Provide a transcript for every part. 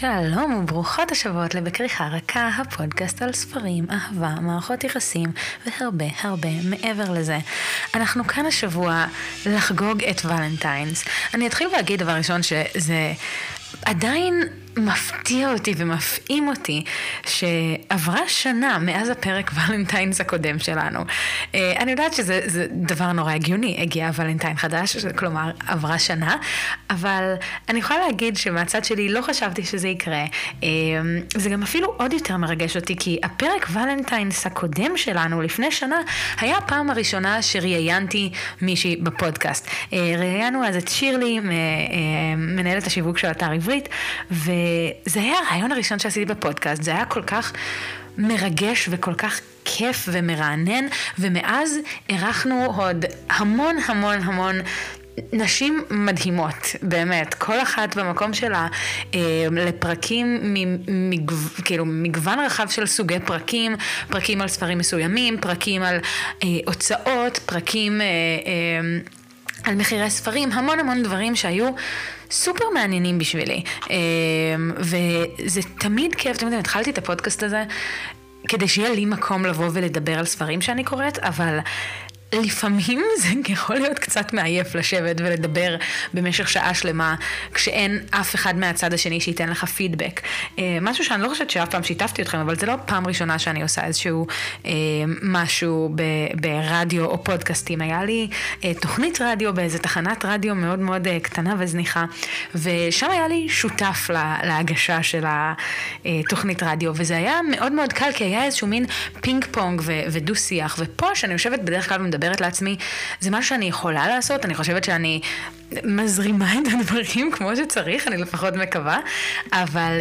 שלום וברוכות השבועות לבכריכה רכה, הפודקאסט על ספרים, אהבה, מערכות יחסים והרבה הרבה מעבר לזה. אנחנו כאן השבוע לחגוג את ולנטיינס. אני אתחיל ואגיד דבר ראשון שזה עדיין מפתיע אותי ומפעים אותי שעברה שנה מאז הפרק ולנטיינס הקודם שלנו. אה, אני יודעת שזה דבר נורא הגיוני, הגיע ולנטיין חדש, כלומר עברה שנה, אבל אני יכולה להגיד שמהצד שלי לא חשבתי שזה יקרה. אה, זה גם אפילו עוד יותר מרגש אותי, כי הפרק ולנטיינס הקודם שלנו לפני שנה היה הפעם הראשונה שראיינתי מישהי בפודקאסט. אה, ראיינו אז את שירלי, מנהלת השיווק של אתר עברית, ו... זה היה הרעיון הראשון שעשיתי בפודקאסט, זה היה כל כך מרגש וכל כך כיף ומרענן, ומאז אירחנו עוד המון המון המון נשים מדהימות, באמת, כל אחת במקום שלה, אה, לפרקים, מגו, כאילו מגוון רחב של סוגי פרקים, פרקים על ספרים מסוימים, פרקים על אה, הוצאות, פרקים אה, אה, על מחירי ספרים, המון המון דברים שהיו סופר מעניינים בשבילי. אמ, וזה תמיד כיף, יודעים, התחלתי את הפודקאסט הזה כדי שיהיה לי מקום לבוא ולדבר על ספרים שאני קוראת, אבל לפעמים זה יכול להיות קצת מעייף לשבת ולדבר במשך שעה שלמה, כשאין אף אחד מהצד השני שייתן לך פידבק. אה, משהו שאני לא חושבת שאף פעם שיתפתי אתכם, אבל זה לא פעם ראשונה שאני עושה איזשהו אה, משהו ברדיו או פודקאסטים. היה לי אה, תוכנית רדיו באיזה תחנת רדיו מאוד מאוד קטנה וזניחה, ושם היה לי שותף לה, להגשה של התוכנית רדיו, וזה היה מאוד מאוד קל, כי היה איזשהו מין פינג פונג ודו שיח, ופה שאני יושבת בדרך כלל מדברת לעצמי, זה משהו שאני יכולה לעשות, אני חושבת שאני מזרימה את הדברים כמו שצריך, אני לפחות מקווה, אבל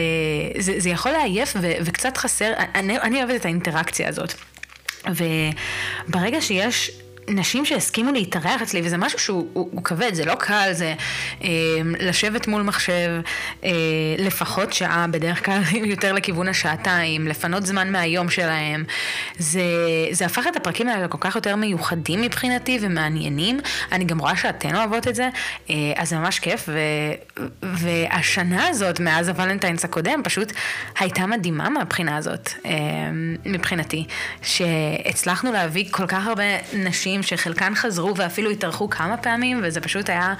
uh, זה, זה יכול לעייף ו, וקצת חסר, אני, אני אוהבת את האינטראקציה הזאת. וברגע שיש נשים שהסכימו להתארח אצלי, וזה משהו שהוא הוא, הוא כבד, זה לא קל, זה אה, לשבת מול מחשב אה, לפחות שעה, בדרך כלל יותר לכיוון השעתיים, לפנות זמן מהיום שלהם. זה, זה הפך את הפרקים האלה לכל כך יותר מיוחדים מבחינתי ומעניינים. אני גם רואה שאתן אוהבות את זה, אה, אז זה ממש כיף. ו, והשנה הזאת, מאז הוולנטיינס הקודם, פשוט הייתה מדהימה מהבחינה הזאת, אה, מבחינתי, שהצלחנו להביא כל כך הרבה נשים. מדהים שחלקן חזרו ואפילו התארחו כמה פעמים, וזה פשוט היה...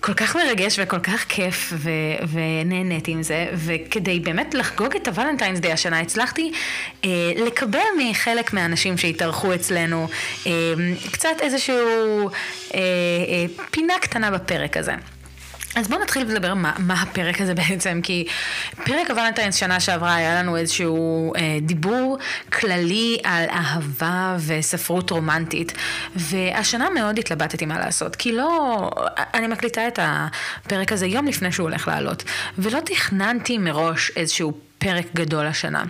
כל כך מרגש וכל כך כיף ו- ונהניתי עם זה, וכדי באמת לחגוג את הוולנטיינס דיי השנה הצלחתי אה, לקבל מחלק מהאנשים שהתארחו אצלנו אה, קצת איזשהו אה, אה, פינה קטנה בפרק הזה. אז בואו נתחיל לדבר מה, מה הפרק הזה בעצם, כי פרק הוולנטיינס שנה שעברה היה לנו איזשהו אה, דיבור כללי על אהבה וספרות רומנטית, והשנה מאוד התלבטתי מה לעשות, כי לא, אני מקליטה את הפרק הזה יום לפני שהוא הולך לעלות, ולא תכננתי מראש איזשהו פרק גדול השנה.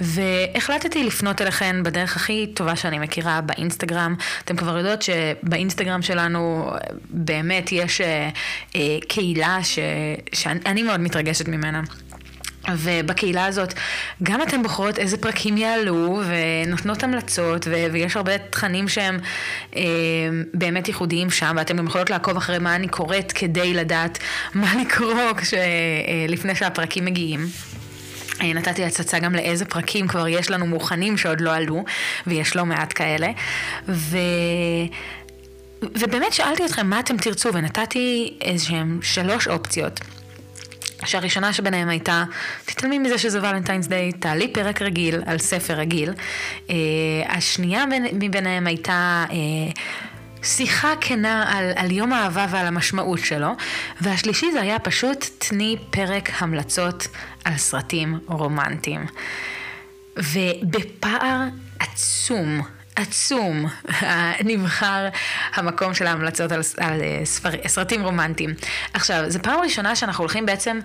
והחלטתי לפנות אליכן בדרך הכי טובה שאני מכירה, באינסטגרם. אתם כבר יודעות שבאינסטגרם שלנו באמת יש אה, אה, קהילה ש, שאני מאוד מתרגשת ממנה. ובקהילה הזאת גם אתן בוחרות איזה פרקים יעלו ונותנות המלצות ו- ויש הרבה תכנים שהם אה, באמת ייחודיים שם ואתן גם יכולות לעקוב אחרי מה אני קוראת כדי לדעת מה לקרוא כש- אה, לפני שהפרקים מגיעים. נתתי הצצה גם לאיזה פרקים כבר יש לנו מוכנים שעוד לא עלו, ויש לא מעט כאלה. ו... ובאמת שאלתי אתכם מה אתם תרצו, ונתתי איזשהם שלוש אופציות. שהראשונה שביניהם הייתה, תתעלמי מזה שזה ולנטיינס דיי, תעלי פרק רגיל על ספר רגיל. Uh, השנייה מביניהם הייתה... Uh, שיחה כנה על, על יום האהבה ועל המשמעות שלו, והשלישי זה היה פשוט תני פרק המלצות על סרטים רומנטיים. ובפער עצום, עצום, נבחר המקום של ההמלצות על, על אה, ספר, סרטים רומנטיים. עכשיו, זו פעם ראשונה שאנחנו הולכים בעצם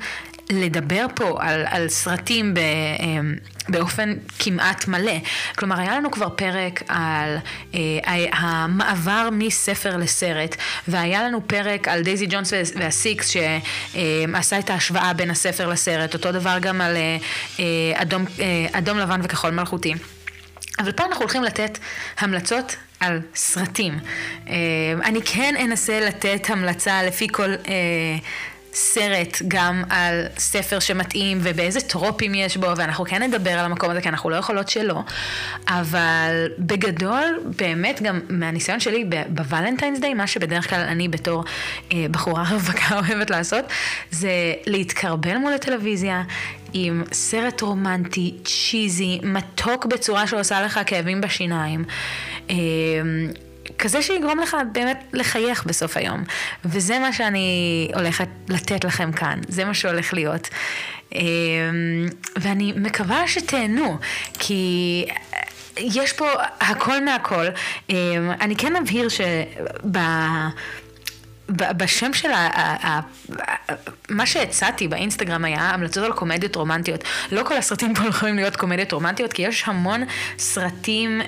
לדבר פה על, על סרטים ב, אמ, באופן כמעט מלא. כלומר, היה לנו כבר פרק על אה, המעבר מספר לסרט, והיה לנו פרק על דייזי ג'ונס והסיקס שעשה את ההשוואה בין הספר לסרט, אותו דבר גם על אה, אה אדום, אה, אדום לבן וכחול מלכותי. אבל פה אנחנו הולכים לתת המלצות על סרטים. אה, אני כן אנסה לתת המלצה לפי כל... אה, סרט גם על ספר שמתאים ובאיזה טרופים יש בו, ואנחנו כן נדבר על המקום הזה, כי אנחנו לא יכולות שלא, אבל בגדול, באמת גם מהניסיון שלי בוולנטיינס דיי, מה שבדרך כלל אני בתור אה, בחורה רווקה אוהבת לעשות, זה להתקרבל מול הטלוויזיה. עם סרט רומנטי, צ'יזי, מתוק בצורה שעושה לך כאבים בשיניים. כזה שיגרום לך באמת לחייך בסוף היום. וזה מה שאני הולכת לתת לכם כאן, זה מה שהולך להיות. אמ, ואני מקווה שתהנו, כי יש פה הכל מהכל. אמ, אני כן אבהיר שב... בשם של ה... מה שהצעתי באינסטגרם היה המלצות על קומדיות רומנטיות. לא כל הסרטים פה יכולים להיות קומדיות רומנטיות, כי יש המון סרטים אה,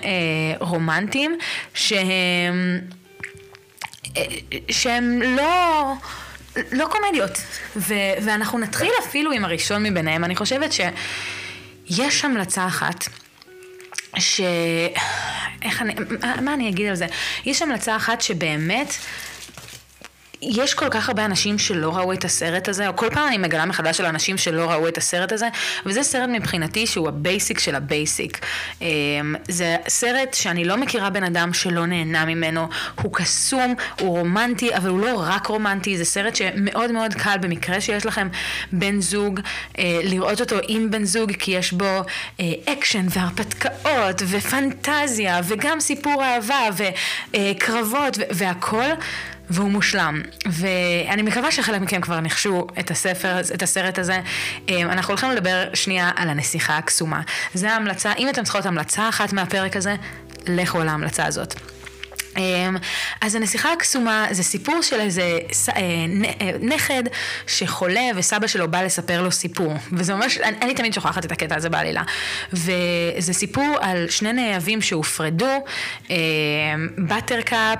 רומנטיים שהם, אה, שהם לא... לא קומדיות, ו- ואנחנו נתחיל אפילו עם הראשון מביניהם. אני חושבת שיש המלצה אחת ש... איך אני... מה אני אגיד על זה? יש המלצה אחת שבאמת יש כל כך הרבה אנשים שלא ראו את הסרט הזה, או כל פעם אני מגלה מחדש על אנשים שלא ראו את הסרט הזה, וזה סרט מבחינתי שהוא ה basic של ה basic. אמ, זה סרט שאני לא מכירה בן אדם שלא נהנה ממנו, הוא קסום, הוא רומנטי, אבל הוא לא רק רומנטי, זה סרט שמאוד מאוד קל במקרה שיש לכם בן זוג, אה, לראות אותו עם בן זוג, כי יש בו אה, אקשן והרפתקאות ופנטזיה, וגם סיפור אהבה וקרבות והכל. והוא מושלם. ואני מקווה שחלק מכם כבר ניחשו את הספר, את הסרט הזה. אמ, אנחנו הולכים לדבר שנייה על הנסיכה הקסומה. זו ההמלצה, אם אתם צריכות המלצה אחת מהפרק הזה, לכו על ההמלצה הזאת. אמ, אז הנסיכה הקסומה זה סיפור של איזה אה, אה, נכד שחולה וסבא שלו בא לספר לו סיפור. וזה ממש, אני, אני תמיד שוכחת את הקטע הזה בעלילה. וזה סיפור על שני נאהבים שהופרדו, בטרקאפ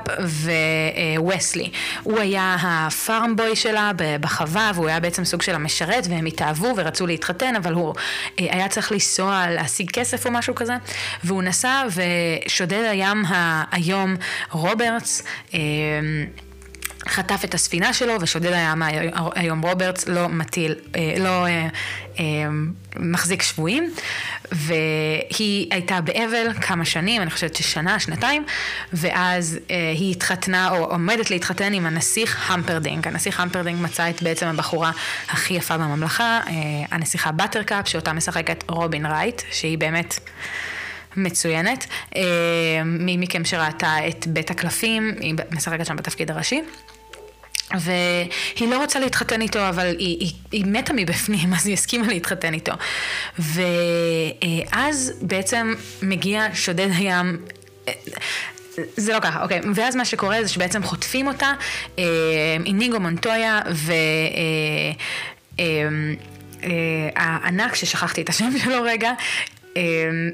וווסלי. הוא היה הפארמבוי שלה בחווה והוא היה בעצם סוג של המשרת והם התאהבו ורצו להתחתן אבל הוא אה, היה צריך לנסוע להשיג כסף או משהו כזה והוא נסע ושודד הים היום רוברטס אה, חטף את הספינה שלו ושודד הים היום רוברטס לא מטיל, אה, לא אה, מחזיק שבויים והיא הייתה באבל כמה שנים, אני חושבת ששנה, שנתיים ואז היא התחתנה או עומדת להתחתן עם הנסיך המפרדינק. הנסיך המפרדינק מצא את בעצם הבחורה הכי יפה בממלכה, הנסיכה בטרקאפ שאותה משחקת רובין רייט שהיא באמת מצוינת. אה, מי מכם שראתה את בית הקלפים, היא משחקת שם בתפקיד הראשי. והיא לא רוצה להתחתן איתו, אבל היא, היא, היא מתה מבפנים, אז היא הסכימה להתחתן איתו. ואז בעצם מגיע שודד הים. זה לא ככה, אוקיי. ואז מה שקורה זה שבעצם חוטפים אותה, אה, איניגו מונטויה ו... אה, הענק ששכחתי את השם שלו רגע,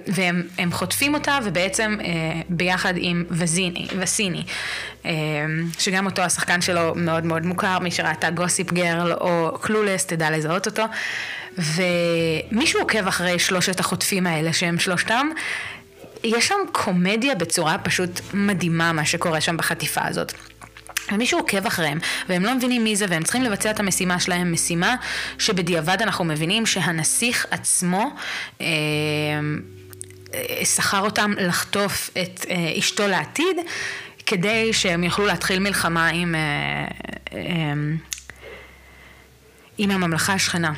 והם חוטפים אותה ובעצם אה, ביחד עם וזיני, וסיני, אמ, שגם אותו השחקן שלו מאוד מאוד מוכר, מי שראתה גוסיפ גרל או קלולס תדע לזהות אותו. ומישהו עוקב אחרי שלושת החוטפים האלה שהם שלושתם. יש שם קומדיה בצורה פשוט מדהימה מה שקורה שם בחטיפה הזאת. ומישהו עוקב אחריהם, והם לא מבינים מי זה, והם צריכים לבצע את המשימה שלהם, משימה שבדיעבד אנחנו מבינים שהנסיך עצמו אה, אה, שכר אותם לחטוף את אה, אשתו לעתיד, כדי שהם יוכלו להתחיל מלחמה עם, אה, אה, עם הממלכה השכנה.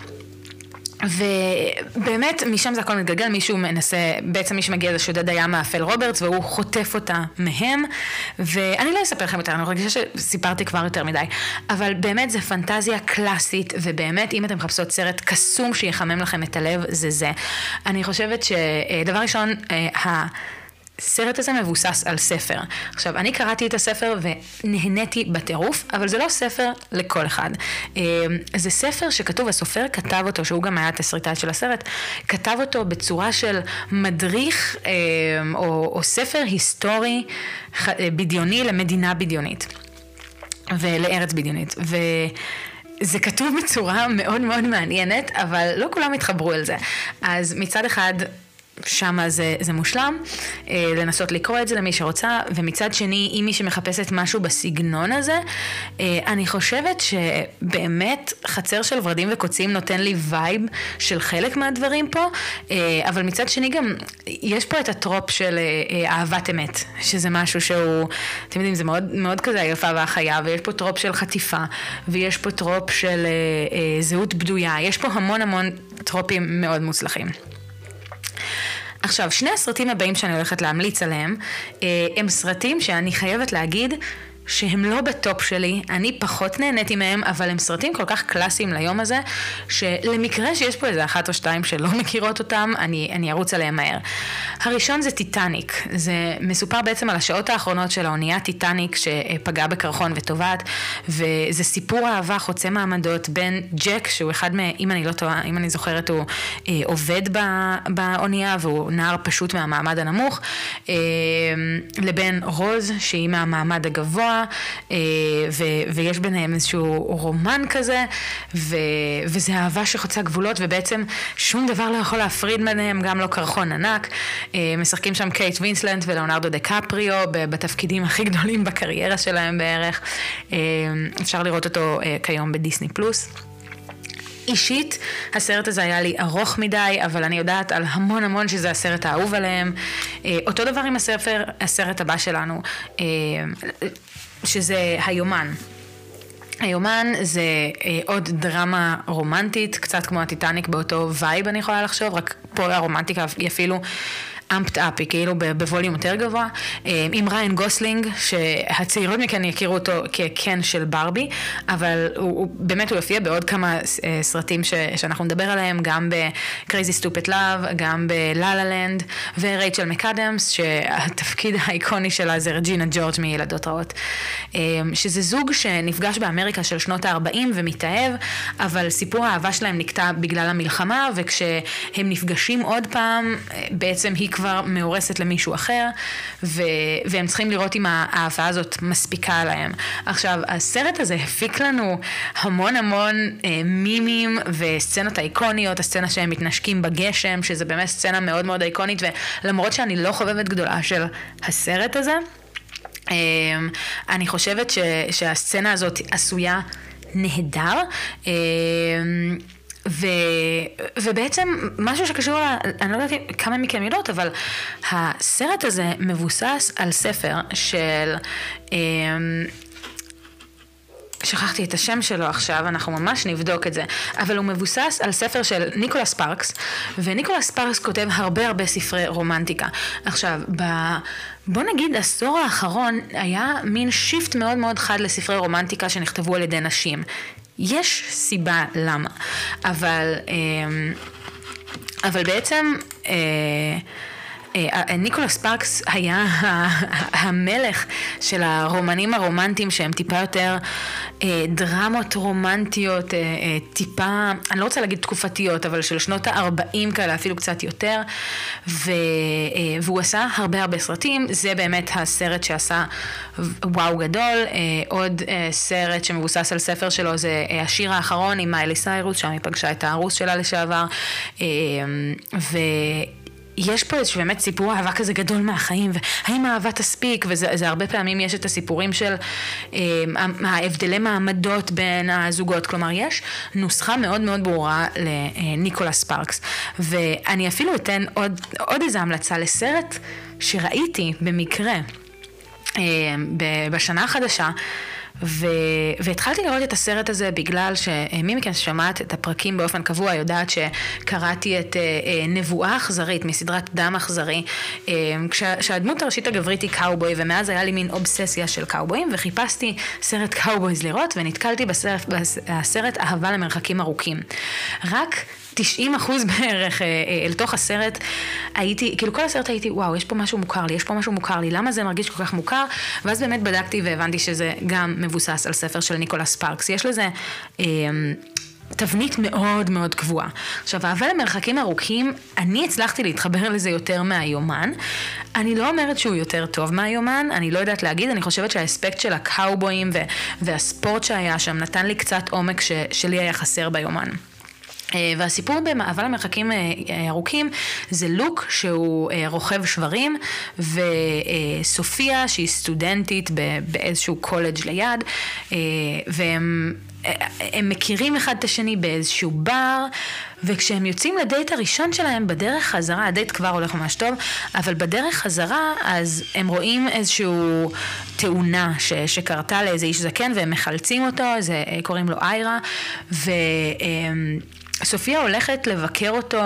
ובאמת משם זה הכל מתגלגל, מישהו מנסה, בעצם מי שמגיע זה שודד הים האפל רוברטס והוא חוטף אותה מהם ואני לא אספר לכם יותר, אני מרגישה שסיפרתי כבר יותר מדי אבל באמת זה פנטזיה קלאסית ובאמת אם אתם מחפשות סרט קסום שיחמם לכם את הלב זה זה. אני חושבת שדבר ראשון, אה, הסרט הזה מבוסס על ספר. עכשיו, אני קראתי את הספר ונהניתי בטירוף, אבל זה לא ספר לכל אחד. אה, זה ספר שכתוב, הסופר כתב אותו, שהוא גם היה התסריטאי של הסרט, כתב אותו בצורה של מדריך אה, או, או ספר היסטורי בדיוני למדינה בדיונית. ולארץ בדיונית. ו... זה כתוב בצורה מאוד מאוד מעניינת, אבל לא כולם התחברו על זה. אז מצד אחד שם זה, זה מושלם, אה, לנסות לקרוא את זה למי שרוצה, ומצד שני, אם מי שמחפשת משהו בסגנון הזה, אה, אני חושבת שבאמת חצר של ורדים וקוצים נותן לי vibe של חלק מהדברים פה, אה, אבל מצד שני גם, יש פה את ה trope של אהבת אמת, שזה משהו שהוא, אתם יודעים, זה מאוד, מאוד כזה היפה והחיה, ויש פה trope של חטיפה, ויש פה טרופ של זהות בדויה, יש פה המון המון טרופים מאוד מוצלחים. עכשיו, שני הסרטים הבאים שאני הולכת להמליץ עליהם, אה, הם סרטים שאני חייבת להגיד שהם לא ב top שלי, אני פחות נהניתי מהם, אבל הם סרטים כל כך קלאסיים ליום הזה, שלמקרה שיש פה איזה אחת או שתיים שלא מכירות אותם, אני, אני ארוץ עליהם מהר. הראשון זה טיטניק, זה מסופר בעצם על השעות האחרונות של האונייה טיטניק שפגעה בקרחון וטובעת, וזה סיפור אהבה חוצה מעמדות בין ג'ק, שהוא אחד מ... אם אני לא טועה, אם אני זוכרת, הוא אה, עובד באונייה והוא נער פשוט מהמעמד הנמוך, אה, לבין רוז, שהיא מהמעמד הגבוה. אה, ו, ויש ביניהם איזשהו רומן כזה, ו, וזה אהבה שחוצה גבולות, ובעצם שום דבר לא יכול להפריד ביניהם, גם לא קרחון ענק. אה, משחקים שם קייט וינסלנט ולאונרדו דיקפריו בתפקידים הכי גדולים בקריירה שלהם בערך. אה, אפשר לראות אותו כיום בדיסני פלוס. אישית, הסרט הזה היה לי ארוך מדי, אבל אני יודעת על המון המון שזה הסרט האהוב עליהם. אותו דבר עם הספר, הסרט הבא שלנו. שזה היומן. היומן זה אה, עוד דרמה רומנטית, קצת כמו הטיטניק באותו vibe אני יכולה לחשוב, רק פה הרומנטיקה היא אפילו amped up, היא כאילו בווליום יותר גבוה, אה, עם ריאן גוסלינג, שהצעירות מכן יכירו אותו כקן של ברבי, אבל הוא, הוא באמת הוא יופיע בעוד כמה אה, סרטים ש, שאנחנו נדבר עליהם, גם ב-Crazy Stupid Love, גם ב-La La Land, ורייצ'ל מקאדמס, שהתפקיד האיקוני שלה זה רג'ינה ג'ורג' מילדות רעות. אה, שזה זוג שנפגש באמריקה של שנות ה-40 ומתאהב, אבל סיפור האהבה שלהם נקטע בגלל המלחמה, וכשהם נפגשים עוד פעם, בעצם היא כבר מאורסת למישהו אחר, ו- והם צריכים לראות אם האהבה הזאת מספיקה להם. עכשיו, הסרט הזה הפיק לנו המון המון אה, מימים וסצנות איקוניות, הסצנה שהם מתנשקים בגשם, שזה באמת סצנה מאוד מאוד איקונית, ולמרות שאני לא חובבת גדולה של הסרט הזה, אה, אני חושבת ש- שהסצנה הזאת עשויה נהדר. אה, ו, ובעצם משהו שקשור, אני לא יודעת כמה מכם יודעות, אבל הסרט הזה מבוסס על ספר של... אמ, שכחתי את השם שלו עכשיו, אנחנו ממש נבדוק את זה, אבל הוא מבוסס על ספר של ניקולס ספארקס, וניקולס ספארקס כותב הרבה הרבה ספרי רומנטיקה. עכשיו, ב... בוא נגיד עשור האחרון היה מין shift מאוד מאוד חד לספרי רומנטיקה שנכתבו על ידי נשים. יש סיבה למה, אבל, אמ, אבל בעצם אה, ניקולס פארקס היה המלך של הרומנים הרומנטיים שהם טיפה יותר אה, דרמות רומנטיות, טיפה, אני לא רוצה להגיד תקופתיות, אבל של שנות ה-40 כאלה, אפילו קצת יותר, והוא עשה הרבה הרבה סרטים, זה באמת הסרט שעשה וואו גדול, עוד סרט שמבוסס על ספר שלו זה השיר האחרון עם מיילי סיירוס, שם היא פגשה את הארוס שלה לשעבר, ו... יש פה איזשהו באמת סיפור אהבה כזה גדול מהחיים, והאם האהבה תספיק, וזה הרבה פעמים יש את הסיפורים של אה, ההבדלי מעמדות בין הזוגות, כלומר יש נוסחה מאוד מאוד ברורה לניקולס פארקס, ואני אפילו אתן עוד, עוד איזו המלצה לסרט שראיתי במקרה אה, בשנה החדשה. ו... והתחלתי לראות את הסרט הזה בגלל שמי מכן ששמעת את הפרקים באופן קבוע יודעת שקראתי את אה, נבואה אכזרית מסדרת דם אכזרי, אה, כשהדמות הראשית הגברית היא קאובוי ומאז היה לי מין אובססיה של קאובויים וחיפשתי סרט cowboys לראות ונתקלתי בסרט, בסרט אהבה למרחקים ארוכים. רק 90 אחוז בערך אה, אה, אל תוך הסרט, הייתי, כאילו כל הסרט הייתי, וואו, יש פה משהו מוכר לי, יש פה משהו מוכר לי, למה זה מרגיש כל כך מוכר? ואז באמת בדקתי והבנתי שזה גם מבוסס על ספר של ניקולס פארקס. יש לזה... אה, תבנית מאוד מאוד קבועה. עכשיו, אהבה למרחקים ארוכים, אני הצלחתי להתחבר לזה יותר מהיומן. אני לא אומרת שהוא יותר טוב מהיומן, אני לא יודעת להגיד, אני חושבת שהאספקט של הקאובויים והספורט שהיה שם נתן לי קצת עומק ש- שלי היה חסר ביומן. אה, והסיפור במעבר למרחקים אה, ארוכים זה לוק שהוא אה, רוכב שברים וסופיה שהיא סטודנטית באיזשהו קולג' ליד והם הם מכירים אחד את השני באיזשהו בר וכשהם יוצאים לדייט הראשון שלהם בדרך חזרה, הדייט כבר הולך ממש טוב, אבל בדרך חזרה אז הם רואים איזשהו תאונה ש, שקרתה לאיזה איש זקן והם מחלצים אותו, זה, קוראים לו איירה, ו... סופיה הולכת לבקר אותו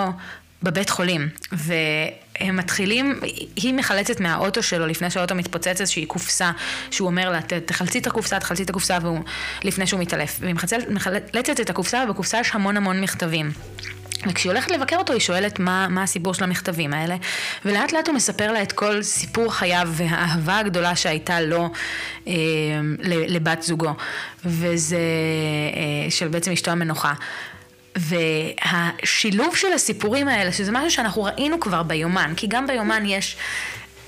בבית חולים, והם מתחילים, היא מחלצת מהאוטו שלו לפני שהאוטו מתפוצץ איזושהי קופסה, שהוא אומר לה, תחלצי את הקופסה, תחלצי את הקופסה, והוא, לפני שהוא מתעלף. והיא מחלצת את הקופסה, ובקופסה יש המון המון מכתבים. וכשהיא הולכת לבקר אותו היא שואלת מה, מה הסיפור של המכתבים האלה ולאט לאט הוא מספר לה את כל סיפור חייו והאהבה הגדולה שהייתה לו אה, לבת זוגו וזה אה, של בעצם אשתו המנוחה והשילוב של הסיפורים האלה, שזה משהו שאנחנו ראינו כבר ביומן, כי גם ביומן יש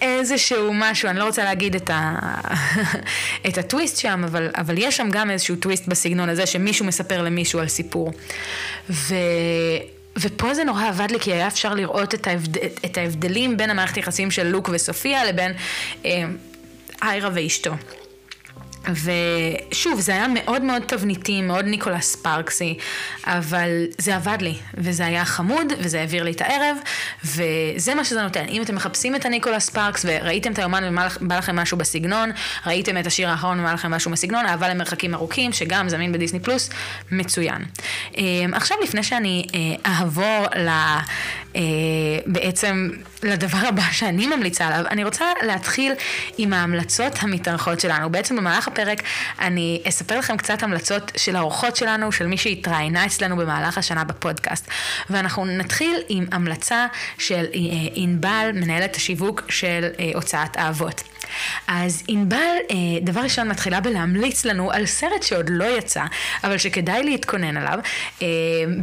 איזשהו משהו, אני לא רוצה להגיד את, ה... את הטוויסט שם, אבל, אבל יש שם גם איזשהו טוויסט בסגנון הזה, שמישהו מספר למישהו על סיפור. ו... ופה זה נורא עבד לי, כי היה אפשר לראות את, ההבד... את ההבדלים בין המערכת יחסים של לוק וסופיה לבין אה, איירה ואשתו. ושוב, זה היה מאוד מאוד תבניתי, מאוד ניקולס ספרקסי, אבל זה עבד לי, וזה היה חמוד, וזה העביר לי את הערב, וזה מה שזה נותן. אם אתם מחפשים את הניקולס ספרקס, וראיתם את היומן ובא לכם משהו בסגנון, ראיתם את השיר האחרון ובא לכם משהו בסגנון, אהבה למרחקים ארוכים, שגם זמין בדיסני פלוס, מצוין. אמ, עכשיו, לפני שאני אה, אעבור ל... אה, בעצם לדבר הבא שאני ממליצה עליו, אני רוצה להתחיל עם ההמלצות המתארחות שלנו. בעצם במהלך הפרק אני אספר לכם קצת המלצות של האורחות שלנו, של מי שהתראיינה אצלנו במהלך השנה בפודקאסט. ואנחנו נתחיל עם המלצה של אה, ענבל, מנהלת השיווק של אה, הוצאת האבות. אז ענבל, אה, דבר ראשון, מתחילה בלהמליץ לנו על סרט שעוד לא יצא, אבל שכדאי להתכונן עליו.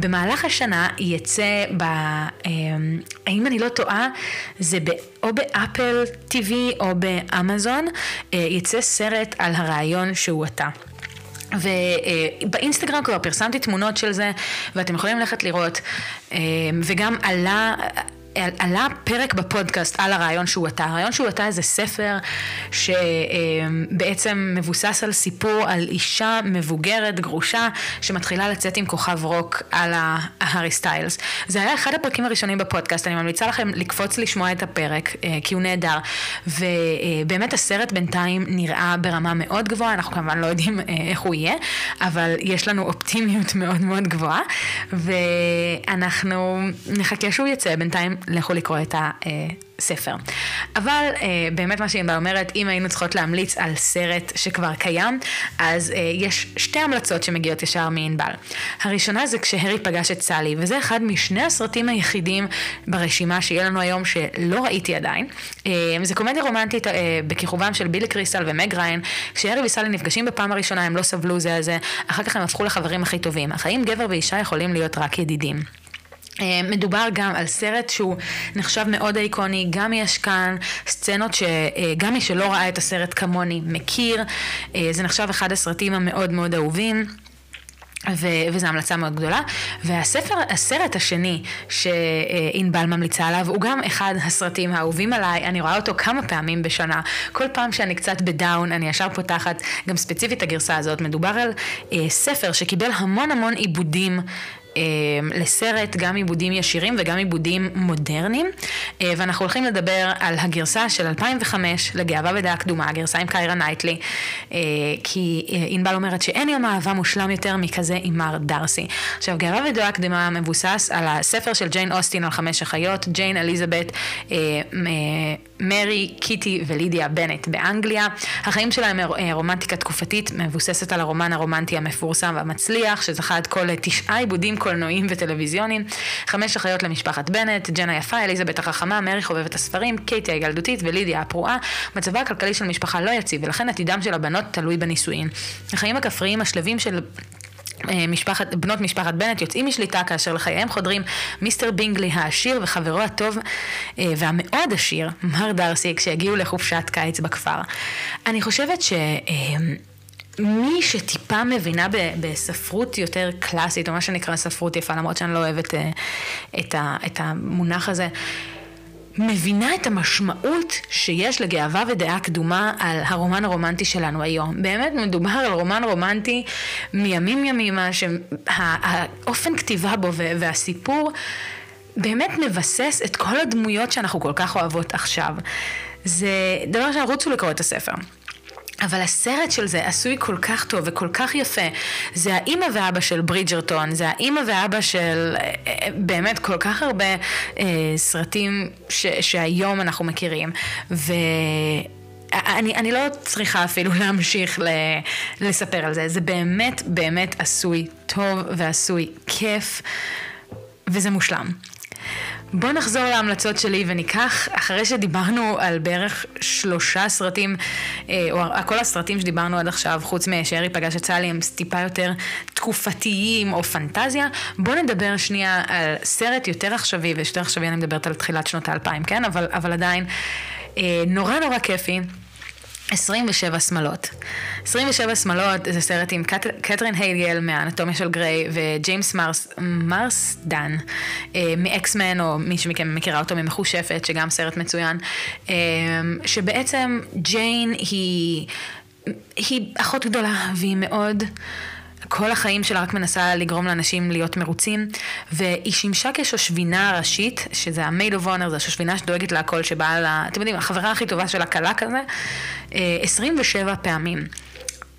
במהלך השנה יצא, ב, האם אני לא טועה, זה או באפל TV או באמזון, יצא סרט על הרעיון שהוא אתה. ובאינסטגרם כבר פרסמתי תמונות של זה, ואתם יכולים ללכת לראות, וגם עלה... עלה פרק בפודקאסט על הרעיון שהוא עתה. הרעיון שהוא עתה זה ספר שבעצם מבוסס על סיפור על אישה מבוגרת, גרושה, שמתחילה לצאת עם כוכב רוק על ההארי סטיילס. זה היה אחד הפרקים הראשונים בפודקאסט, אני ממליצה לכם לקפוץ לשמוע את הפרק, אה, כי הוא נהדר. ובאמת הסרט בינתיים נראה ברמה מאוד גבוהה, אנחנו כמובן לא יודעים אה, איך הוא יהיה, אבל יש לנו אופטימיות מאוד מאוד גבוהה, ואנחנו נחכה שהוא יצא בינתיים. לכו לקרוא את הספר. אבל אה, באמת מה שענבל אומרת, אם היינו צריכות להמליץ על סרט שכבר קיים, אז אה, יש שתי המלצות שמגיעות ישר מענבל. הראשונה זה כשהרי פגש את סלי, וזה אחד משני הסרטים היחידים ברשימה שיהיה לנו היום שלא ראיתי עדיין. אה, זה קומדיה רומנטית בכיכובם של בילי קריסטל ומג ריין, כשהרי וסלי נפגשים בפעם הראשונה הם לא סבלו זה על זה, אחר כך הם הפכו לחברים הכי טובים. החיים גבר ואישה יכולים להיות רק ידידים. אה, מדובר גם על סרט שהוא נחשב מאוד איקוני, גם יש כאן סצנות שגם מי שלא ראה את הסרט כמוני מכיר, אה, זה נחשב אחד הסרטים המאוד מאוד אהובים. ו- וזו המלצה מאוד גדולה. והספר, הסרט השני שענבל ממליצה עליו, הוא גם אחד הסרטים האהובים עליי, אני רואה אותו כמה פעמים בשנה. כל פעם שאני קצת בדאון, אני ישר פותחת, גם ספציפית הגרסה הזאת, מדובר על אה, ספר שקיבל המון המון עיבודים אה, לסרט, גם עיבודים ישירים וגם עיבודים מודרניים. אה, ואנחנו הולכים לדבר על הגרסה של 2005 לגאווה ודעה קדומה, הגרסה עם קיירה נייטלי, אה, כי ענבל אומרת שאין יום אהבה מושלם יותר מכזה עם מר דרסי. עכשיו, גאווה ודעה קדומה מבוסס על הספר של ג'יין אוסטין על חמש אחיות, ג'יין אליזבת, מרי, קיטי ולידיה בנט באנגליה. החיים שלהם רומנטיקה תקופתית, מבוססת על הרומן הרומנטי המפורסם והמצליח, שזכה עד כה לתשעה עיבודים קולנועיים וטלוויזיוניים. חמש אחיות למשפחת בנט, ג'נה יפה, אליזבת החכמה, מרי חובבת הספרים, קייטי הילדותית ולידיה הפרועה. מצבה הכלכלי של משפחה לא יציב, ולכן עתידם של הבנות תלוי בנישואין. החיים הכפריים השלווים של אה, משפחת, בנות משפחת בנט יוצאים משליטה כאשר לחייהם חודרים מיסטר בינגלי העשיר וחברו הטוב אה, והמאוד עשיר, מר דרסי, כשיגיעו לחופשת קיץ בכפר. אני חושבת ש... מי שטיפה מבינה בספרות יותר קלאסית, או מה שנקרא ספרות יפה, למרות שאני לא אוהבת אה, את, ה, את המונח הזה, מבינה את המשמעות שיש לגאווה ודעה קדומה על הרומן הרומנטי שלנו היום. באמת מדובר על רומן רומנטי מימים ימימה, שהאופן כתיבה בו והסיפור באמת מבסס את כל הדמויות שאנחנו כל כך אוהבות עכשיו. זה דבר ראשון, רוצו לקרוא את הספר. אבל הסרט של זה עשוי כל כך טוב וכל כך יפה. זה האימא ואבא של ברידג'רטון, זה האימא ואבא של אה, אה, באמת כל כך הרבה אה, סרטים ש, שהיום אנחנו מכירים. ו... אני, אני לא צריכה אפילו להמשיך ל, לספר על זה, זה באמת באמת עשוי טוב ועשוי כיף וזה מושלם. בוא נחזור להמלצות שלי וניקח, אחרי שדיברנו על בערך שלושה סרטים, אה, או כל הסרטים שדיברנו עד עכשיו, חוץ משארי פגש את סלי, הם טיפה יותר תקופתיים או פנטזיה, בוא נדבר שנייה על סרט יותר עכשווי, ויותר עכשווי אני מדברת על תחילת שנות האלפיים, כן? אבל, אבל עדיין אה, נורא נורא כיפי. 27 שמלות. 27 שמלות זה סרט עם קט, קטרין הייגל מהאנטומיה של גריי וג'יימס מרס, מרסדן אה, מאקסמן, או מי שמכם מכירה אותו ממחושפת, שגם סרט מצוין, אה, שבעצם ג'יין היא, היא אחות גדולה והיא מאוד... כל החיים שלה רק מנסה לגרום לאנשים להיות מרוצים, והיא שימשה כשושבינה ראשית, שזה ה-maid of honor, זה השושבינה שדואגת להכל, שבאה לה, אתם יודעים, החברה הכי טובה של הכלה כזה, 27 אה, פעמים.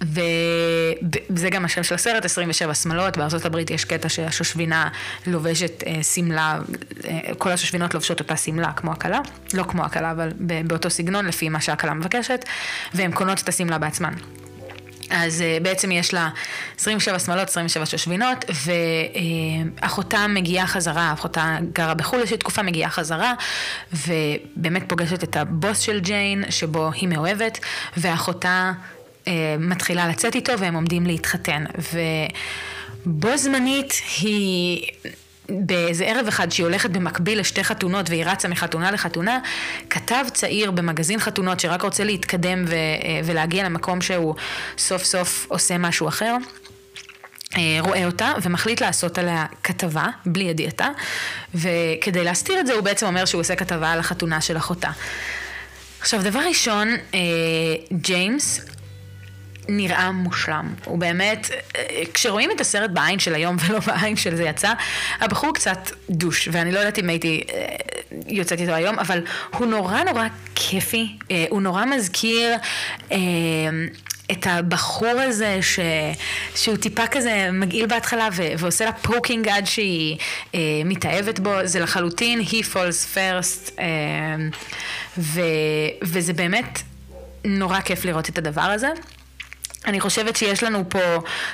וזה גם השם של הסרט, 27 שמאלות, בארצות הברית יש קטע שהשושבינה לובשת אה, שמלה, אה, כל השושבינות לובשות אותה שמלה כמו הכלה, לא כמו הכלה, אבל באותו סגנון, לפי מה שהכלה מבקשת, והן קונות את השמלה בעצמן. אז uh, בעצם יש לה 27 שמאלות, 27 שושבינות, ואחותה מגיעה חזרה, אחותה גרה בחו"ל איזושהי תקופה, מגיעה חזרה, ובאמת פוגשת את הבוס של ג'יין, שבו היא מאוהבת, ואחותה uh, מתחילה לצאת איתו, והם עומדים להתחתן. ובו זמנית היא... באיזה ערב אחד שהיא הולכת במקביל לשתי חתונות והיא רצה מחתונה לחתונה, כתב צעיר במגזין חתונות שרק רוצה להתקדם ו- אה, ולהגיע למקום שהוא סוף סוף עושה משהו אחר. אה, רואה אותה ומחליט לעשות עליה כתבה, בלי ידיעתה, וכדי להסתיר את זה הוא בעצם אומר שהוא עושה כתבה על החתונה של אחותה. עכשיו, דבר ראשון, אה, ג'יימס נראה מושלם. הוא באמת, כשרואים את הסרט בעין של היום ולא בעין שזה יצא, הבחור קצת douche, ואני לא יודעת אם הייתי אה, יוצאת איתו היום, אבל הוא נורא נורא כיפי, אה, הוא נורא מזכיר... אה, את הבחור הזה ש... שהוא טיפה כזה מגעיל בהתחלה ו... ועושה לה poking עד שהיא אה, מתאהבת בו, זה לחלוטין he falls first, אה, ו... וזה באמת נורא כיף לראות את הדבר הזה. אני חושבת שיש לנו פה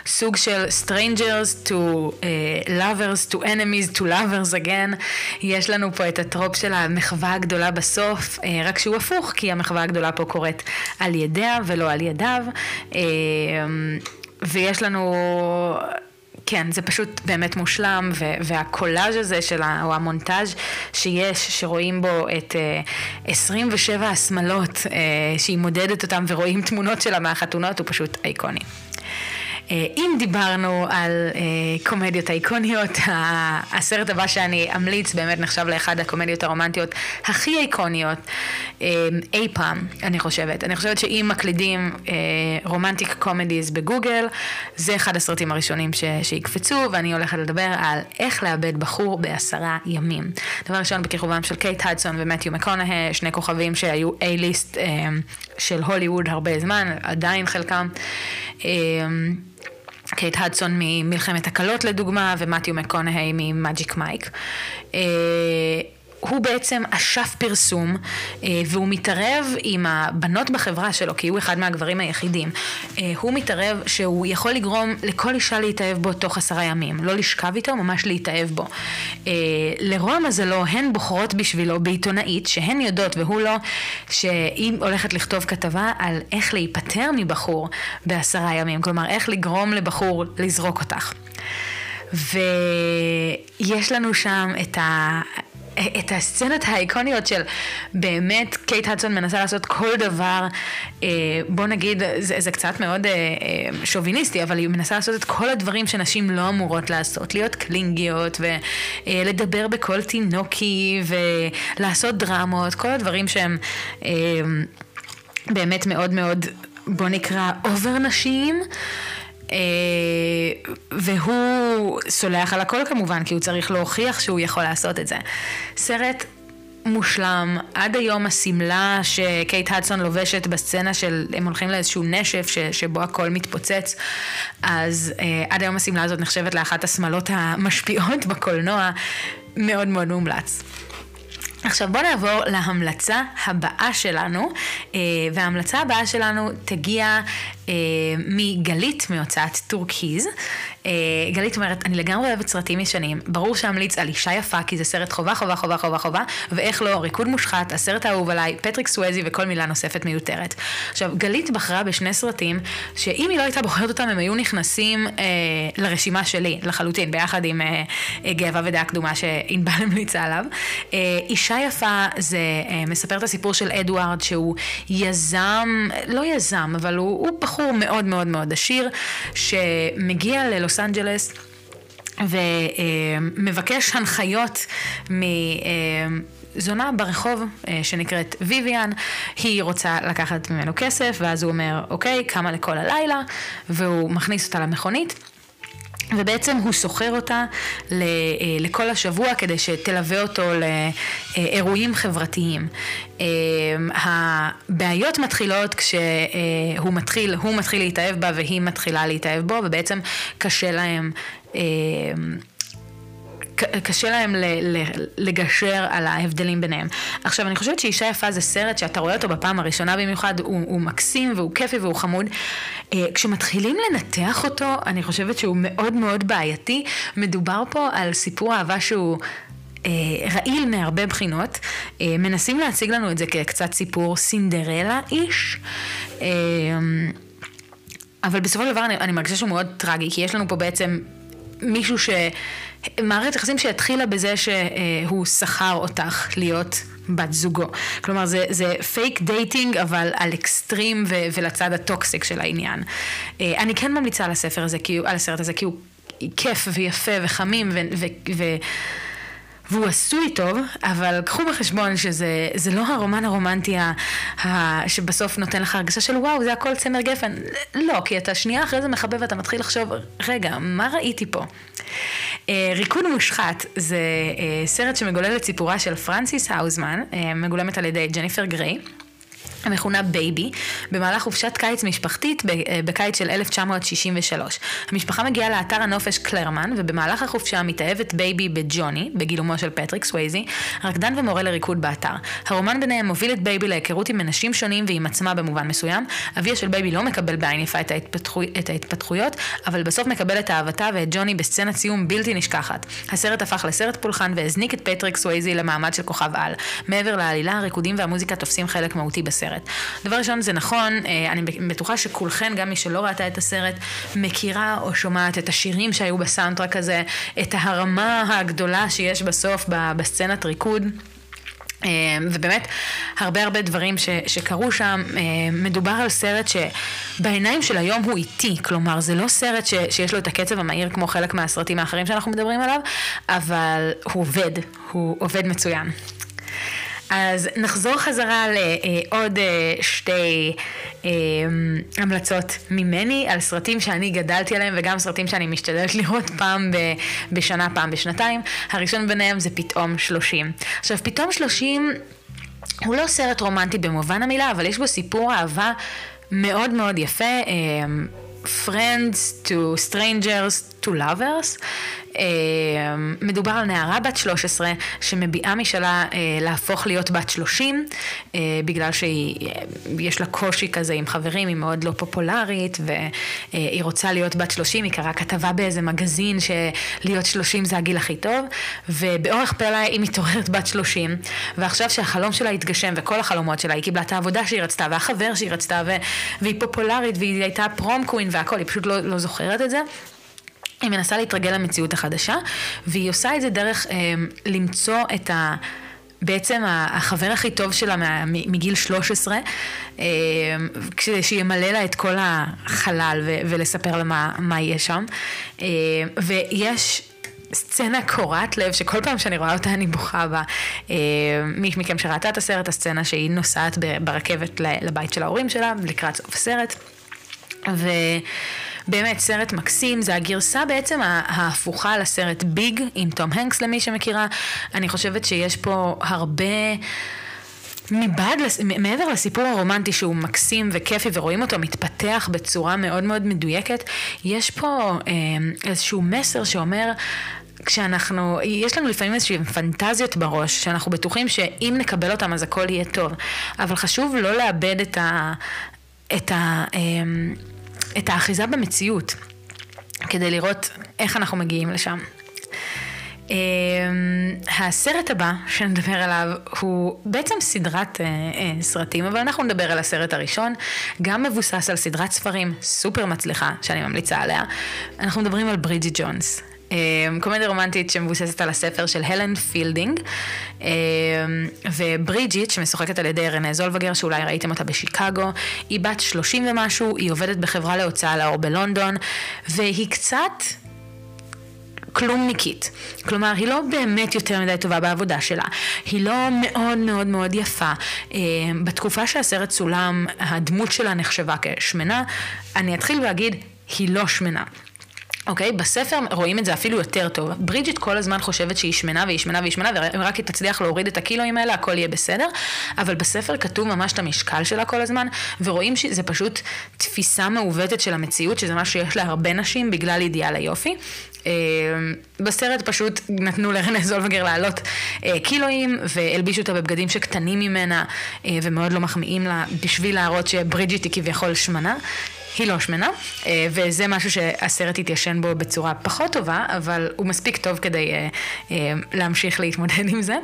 סוג של strangers to uh, lovers to enemies to lovers again. יש לנו פה את הטרופ של המחווה הגדולה בסוף, uh, רק שהוא הפוך, כי המחווה הגדולה פה קורית על ידיה ולא על ידיו. Uh, ויש לנו כן, זה פשוט באמת מושלם, והקולאז' הזה של ה- או המונטאז' שיש, שרואים בו את uh, 27 השמלות, uh, שהיא מודדת אותם ורואים תמונות שלה מהחתונות, הוא פשוט אייקוני. אה, אם דיברנו על אה, קומדיות איקוניות, הסרט הבא שאני אמליץ באמת נחשב לאחד הקומדיות הרומנטיות הכי איקוניות אה, אי פעם, אני חושבת. אני חושבת שאם מקלידים רומנטיק קומדיז בגוגל, זה אחד הסרטים הראשונים ש, שיקפצו, ואני הולכת לדבר על איך לאבד בחור בעשרה ימים. דבר ראשון, בכיכובם של קייט הדסון ומתיו מקונהי, שני כוכבים שהיו A-list של הוליווד הרבה זמן, עדיין חלקם. קייט הדסון ממלחמת הכלות לדוגמה, ומתיו מקונהי ממאג'יק מייק. הוא בעצם אשף פרסום, אה, והוא מתערב עם הבנות בחברה שלו, כי הוא אחד מהגברים היחידים. אה, הוא מתערב שהוא יכול לגרום לכל אישה להתאהב בו תוך עשרה ימים. לא לשכב איתו, ממש להתאהב בו. אה, לרוע מזלו, הן בוחרות בשבילו בעיתונאית, שהן יודעות והוא לא, שהיא הולכת לכתוב כתבה על איך להיפטר מבחור בעשרה ימים. כלומר, איך לגרום לבחור לזרוק אותך. ויש לנו שם את ה... את הסצנות האיקוניות של באמת קייט הדסון מנסה לעשות כל דבר, אה, בוא נגיד, זה, זה קצת מאוד אה, אה, שוביניסטי, אבל היא מנסה לעשות את כל הדברים שנשים לא אמורות לעשות, להיות קלינגיות ולדבר בקול תינוקי ולעשות דרמות, כל הדברים שהם באמת מאוד מאוד, בוא נקרא, over נשיים. אה, והוא סולח על הכל כמובן, כי הוא צריך להוכיח שהוא יכול לעשות את זה. סרט מושלם, עד היום השמלה שקייט הדסון לובשת בסצנה של, הם הולכים לאיזשהו נשף ש, שבו הכל מתפוצץ, אז אה, עד היום השמלה הזאת נחשבת לאחת השמלות המשפיעות בקולנוע, מאוד מאוד מומלץ. עכשיו בואו נעבור להמלצה הבאה שלנו, אה, וההמלצה הבאה שלנו תגיע אה, מגלית מהוצאת טורקיז. אה, גלית אומרת, אני לגמרי אוהבת סרטים ישנים, ברור שאמליץ על אישה יפה, כי זה סרט חובה, חובה, חובה, חובה, חובה, ואיך לא, ריקוד מושחת, הסרט האהוב עליי, פטריק סווזי וכל מילה נוספת מיותרת. עכשיו, גלית בחרה בשני סרטים, שאם היא לא הייתה בוחרת אותם, הם היו נכנסים אה, לרשימה שלי, לחלוטין, ביחד עם אה, אה, גאווה ודעה קדומה שענבל המליצה עליו. אה, אישה יפה זה אה, מספר את הסיפור של אדוארד, שהוא יזם, לא יזם, אבל הוא, הוא בחור מאוד מאוד מאוד עשיר, שמגיע ללוס אנג'לס. ומבקש הנחיות מזונה ברחוב אה, שנקראת ויויאן, היא רוצה לקחת ממנו כסף, ואז הוא אומר, אוקיי, כמה לכל הלילה, והוא מכניס אותה למכונית. ובעצם הוא שוכר אותה אה, לכל השבוע כדי שתלווה אותו לאירועים חברתיים. אה, הבעיות מתחילות כשהוא מתחיל, הוא מתחיל להתאהב בה והיא מתחילה להתאהב בו, ובעצם קשה להם אה, קשה להם לגשר על ההבדלים ביניהם. עכשיו, אני חושבת שאישה יפה זה סרט שאתה רואה אותו בפעם הראשונה במיוחד, הוא, הוא מקסים והוא כיפי והוא חמוד. אה, כשמתחילים לנתח אותו, אני חושבת שהוא מאוד מאוד בעייתי. מדובר פה על סיפור אהבה שהוא... אה, רעיל מהרבה בחינות, אה, מנסים להציג לנו את זה כקצת סיפור סינדרלה איש. אבל בסופו של דבר אני, אני מרגישה שהוא מאוד טרגי, כי יש לנו פה בעצם מישהו ש... מערכת יחסים שהתחילה בזה שהוא שכר אותך להיות בת זוגו. כלומר, זה, זה fake dating, אבל על אקסטרים ו, ולצד ה toxic של העניין. אה, אני כן ממליצה על הספר הזה, כי, על הסרט הזה, כי הוא כיף ויפה וחמים ו... ו, ו והוא עשוי טוב, אבל קחו בחשבון שזה לא הרומן הרומנטי ה, ה, שבסוף נותן לך הרגשה של וואו, זה הכל צמר גפן. לא, כי אתה שנייה אחרי זה מחבב ואתה מתחיל לחשוב, רגע, מה ראיתי פה? אה, ריקוד מושחת זה אה, סרט שמגולל את סיפורה של פרנסיס האוסמן, אה, מגולמת על ידי ג'ניפר גריי. המכונה בייבי, במהלך חופשת קיץ משפחתית אה, בקיץ של 1963. המשפחה מגיעה לאתר הנופש קלרמן, ובמהלך החופשה מתאהבת בייבי בג'וני, בגילומו של פטריק סווייזי, רקדן ומורה לריקוד באתר. הרומן ביניהם מוביל את בייבי להיכרות עם אנשים שונים ועם עצמה במובן מסוים. אביה של בייבי לא מקבל בעין יפה את, ההתפתחו... את ההתפתחויות, אבל בסוף מקבל את אהבתה ואת ג'וני בסצנת סיום בלתי נשכחת. הסרט הפך לסרט פולחן והזניק את פטריק סווייזי למעמד של כוכב על. מעבר לעלילה. הסרט. דבר ראשון, זה נכון, אה, אני בטוחה שכולכן, גם מי שלא ראתה את הסרט, מכירה או שומעת את השירים שהיו ב soundtrack הזה, את ההרמה הגדולה שיש בסוף בסצנת ריקוד. אה, ובאמת הרבה הרבה דברים ש, שקרו שם, אה, מדובר על סרט שבעיניים של היום הוא איטי, כלומר זה לא סרט ש, שיש לו את הקצב המהיר כמו חלק מהסרטים האחרים שאנחנו מדברים עליו, אבל הוא עובד, הוא עובד מצוין. אז נחזור חזרה לעוד אה, שתי אה, המלצות ממני על סרטים שאני גדלתי עליהם וגם סרטים שאני משתדלת לראות פעם בשנה, פעם בשנתיים. הראשון ביניהם זה פתאום 30. עכשיו, פתאום 30 הוא לא סרט רומנטי במובן המילה, אבל יש בו סיפור אהבה מאוד מאוד יפה. אה, Friends to Strangers to Lovers. אמ, מדובר על נערה בת 13 שמביעה משאלה אה, להפוך להיות בת 30 אה, בגלל שיש לה קושי כזה עם חברים, היא מאוד לא פופולרית והיא רוצה להיות בת 30, היא קראה כתבה באיזה מגזין שלהיות 30 זה הגיל הכי טוב ובאורך פלא היא מתעוררת בת 30 ועכשיו שהחלום שלה התגשם וכל החלומות שלה, היא קיבלה את העבודה שהיא רצתה והחבר שהיא רצתה והיא פופולרית והיא הייתה פרום קווין והכל, היא פשוט לא, לא זוכרת את זה. היא מנסה להתרגל למציאות החדשה, והיא עושה את זה דרך אה, למצוא את ה... בעצם החבר הכי טוב שלה מגיל 13, אה, שימלא לה את כל החלל ולספר לה מה, מה יש שם. אה, ויש סצנה קורעת לב, שכל פעם שאני רואה אותה אני בוכה בה. אה, מי מכם שראתה את הסרט, הסצנה שהיא נוסעת ברכבת לבית של ההורים שלה, לקראת סוף הסרט. ו... באמת, סרט מקסים, זה הגרסה בעצם ההפוכה לסרט ביג, עם תום הנקס למי שמכירה. אני חושבת שיש פה הרבה... מבעד, מעבר לסיפור הרומנטי שהוא מקסים וכיפי ורואים אותו מתפתח בצורה מאוד מאוד מדויקת, יש פה אה, איזשהו מסר שאומר, כשאנחנו, יש לנו לפעמים איזשהן פנטזיות בראש, שאנחנו בטוחים שאם נקבל אותן אז הכל יהיה טוב, אבל חשוב לא לאבד את ה... את ה אה, את האחיזה במציאות, כדי לראות איך אנחנו מגיעים לשם. Um, הסרט הבא שנדבר עליו הוא בעצם סדרת uh, uh, סרטים, אבל אנחנו נדבר על הסרט הראשון, גם מבוסס על סדרת ספרים סופר מצליחה, שאני ממליצה עליה. אנחנו מדברים על ברידג'ט ג'ונס. אמ, קומדיה רומנטית שמבוססת על הספר של הלן פילדינג, אמ, וברידג'יט שמשוחקת על ידי רנה זלווגר, שאולי ראיתם אותה בשיקגו, היא בת 30 ומשהו, היא עובדת בחברה להוצאה לאור בלונדון, והיא קצת... כלומניקית. כלומר, היא לא באמת יותר מדי טובה בעבודה שלה. היא לא מאוד מאוד מאוד יפה. אמ, בתקופה שהסרט צולם, הדמות שלה נחשבה כשמנה. אני אתחיל ואגיד, היא לא שמנה. אוקיי? Okay, בספר רואים את זה אפילו יותר טוב. ברידג'יט כל הזמן חושבת שהיא שמנה והיא שמנה והיא שמנה, ורק היא תצליח להוריד את הקילואים האלה, הכל יהיה בסדר. אבל בספר כתוב ממש את המשקל שלה כל הזמן, ורואים שזה פשוט תפיסה מעוותת של המציאות, שזה משהו שיש להרבה נשים בגלל אידיאל היופי. אה, בסרט פשוט נתנו לרנה זולבגר לעלות אה, קילואים, והלבישו אותה בבגדים שקטנים ממנה, אה, ומאוד לא מחמיאים לה, בשביל להראות שברידג'יט היא כביכול שמנה. היא לא שמנה, אה, וזה משהו שהסרט התיישן בו בצורה פחות טובה, אבל הוא מספיק טוב כדי אה, אה, להמשיך להתמודד עם זה.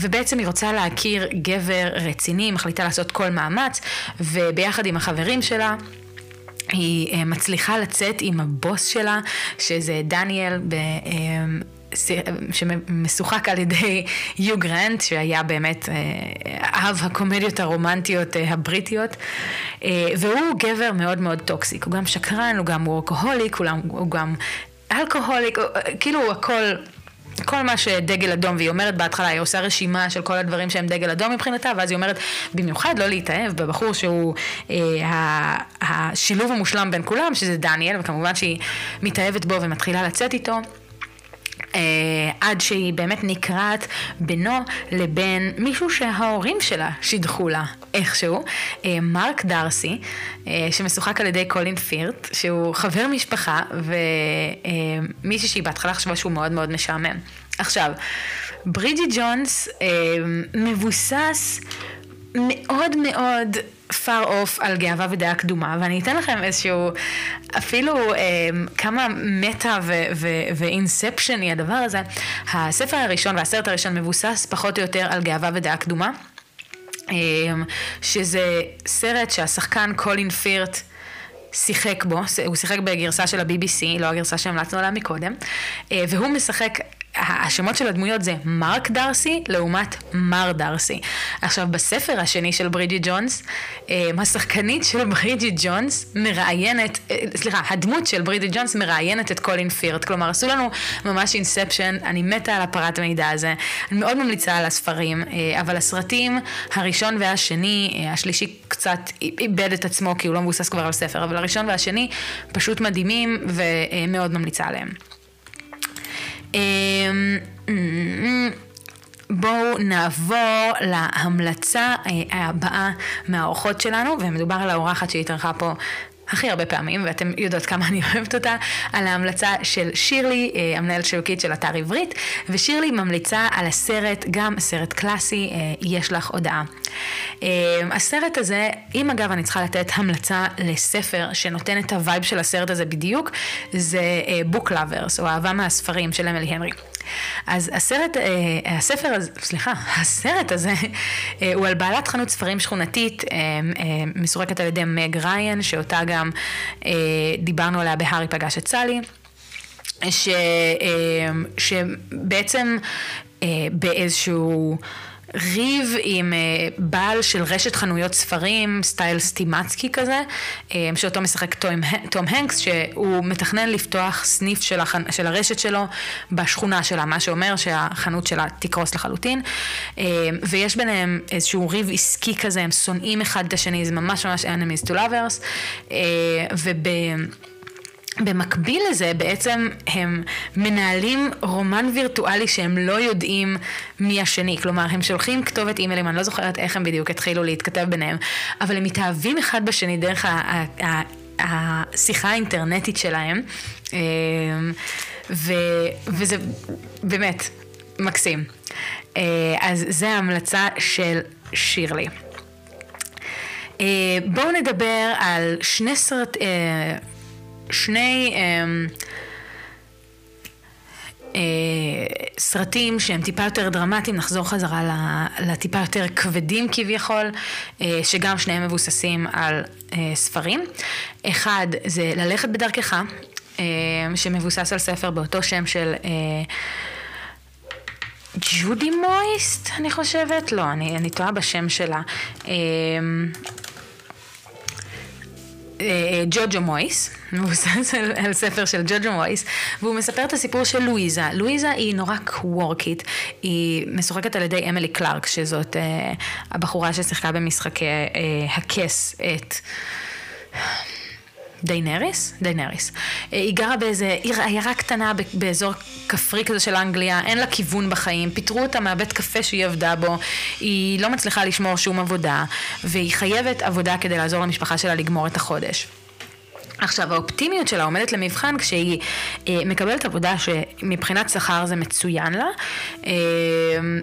ובעצם היא רוצה להכיר גבר רציני, מחליטה לעשות כל מאמץ, וביחד עם החברים שלה, היא מצליחה לצאת עם הבוס שלה, שזה דניאל, שמשוחק על ידי יו גרנט, שהיה באמת אה, אב הקומדיות הרומנטיות אה, הבריטיות, אה, והוא גבר מאוד מאוד toxic, הוא גם שקרן, הוא גם workaholic, הוא גם alcoholic, כאילו הוא הכל... כל מה שדגל אדום, והיא אומרת בהתחלה, היא עושה רשימה של כל הדברים שהם דגל אדום מבחינתה, ואז היא אומרת, במיוחד לא להתאהב בבחור שהוא אה, השילוב המושלם בין כולם, שזה דניאל, וכמובן שהיא מתאהבת בו ומתחילה לצאת איתו. אה, עד שהיא באמת נקרעת בינו לבין מישהו שההורים שלה שידחו לה איכשהו, אה, מרק דרסי, אה, שמשוחק על ידי קולין פירט, שהוא חבר משפחה ומישהי שהיא בהתחלה חשבה שהוא מאוד מאוד משעמם. עכשיו, ברידג'י ג'ונס אה, מבוסס מאוד מאוד far off על גאווה ודעה קדומה, ואני אתן לכם איזשהו, אפילו אה, כמה מטה ואינספשני הדבר הזה. הספר הראשון והסרט הראשון מבוסס פחות או יותר על גאווה ודעה קדומה, אה, שזה סרט שהשחקן קולין פירט שיחק בו, הוא שיחק בגרסה של ה-BBC, לא הגרסה שהמלצנו עליה מקודם, אה, והוא משחק השמות של הדמויות זה מרק דרסי לעומת מר דרסי. עכשיו, בספר השני של ברידג'ט ג'ונס, אה, השחקנית של ברידג'ט ג'ונס מראיינת, אה, סליחה, הדמות של ברידג'ט ג'ונס מראיינת את קולין פירת'. כלומר, עשו לנו ממש inception, אני מתה על הפרט מידע הזה. אני מאוד ממליצה על הספרים, אה, אבל הסרטים, הראשון והשני, השלישי קצת איבד את עצמו כי הוא לא מבוסס כבר על ספר, אבל הראשון והשני פשוט מדהימים ומאוד ממליצה עליהם. אמ, בואו נעבור להמלצה אה, הבאה מהאורחות שלנו, ומדובר על האורחת שהתארחה פה הכי הרבה פעמים, ואתם יודעות כמה אני אוהבת אותה, על ההמלצה של שירלי, אה, המנהלת שיווקית של אתר עברית, ושירלי ממליצה על הסרט, גם סרט קלאסי, אה, יש לך הודעה. אה, הסרט הזה, אם אגב אני צריכה לתת המלצה לספר שנותן את ה vibe של הסרט הזה בדיוק, זה Book Lovers, או אהבה מהספרים של אמילי הנרי. אז הסרט, הספר הזה, סליחה, הסרט הזה הוא על בעלת חנות ספרים שכונתית, משוחקת על ידי מג ראיין, שאותה גם דיברנו עליה בהארי פגש את סלי. ש, שבעצם באיזשהו ריב עם uh, בעל של רשת חנויות ספרים, סטייל סטימצקי כזה, um, שאותו משחק תום, תום הנקס, שהוא מתכנן לפתוח סניף של, החנ... של הרשת שלו בשכונה שלה, מה שאומר שהחנות שלה תקרוס לחלוטין. Um, ויש ביניהם איזשהו ריב עסקי כזה, הם שונאים אחד את השני, זה ממש ממש enemies lovers. Uh, וב... במקביל לזה בעצם הם מנהלים רומן וירטואלי שהם לא יודעים מי השני, כלומר הם שולחים כתובת אימיילים, אני לא זוכרת איך הם בדיוק התחילו להתכתב ביניהם, אבל הם מתאהבים אחד בשני דרך השיחה האינטרנטית שלהם, אמ, ו, וזה באמת מקסים. אה, אז זה ההמלצה של שירלי. אה, בואו נדבר על שני סרט... שני אה, אה, סרטים שהם טיפה יותר דרמטיים, נחזור חזרה לטיפה יותר כבדים כביכול, אה, שגם שניהם מבוססים על אה, ספרים. אחד זה ללכת בדרכך, אה, שמבוסס על ספר באותו שם של... אה, ג'ודי מויסט, אני חושבת? לא, אני, אני טועה בשם שלה. אה, ג'וג'ו מויס, מבוסס על, על ספר של ג'וג'ו מויס, והוא מספר את הסיפור של לואיזה. לואיזה היא נורא קוורקית, היא משוחקת על ידי אמילי קלארק, שזאת אה, הבחורה ששיחקה במשחקי אה, הכס, את... דיינריס? דיינריס. אה, היא גרה באיזה עיר, עיירה קטנה באזור כפרי כזה של אנגליה, אין לה כיוון בחיים, פיטרו אותה מהבית קפה שהיא עבדה בו, היא לא מצליחה לשמור שום עבודה, והיא חייבת עבודה כדי לעזור למשפחה שלה לגמור את החודש. עכשיו האופטימיות שלה עומדת למבחן כשהיא אה, מקבלת עבודה שמבחינת שכר זה מצוין לה. אה,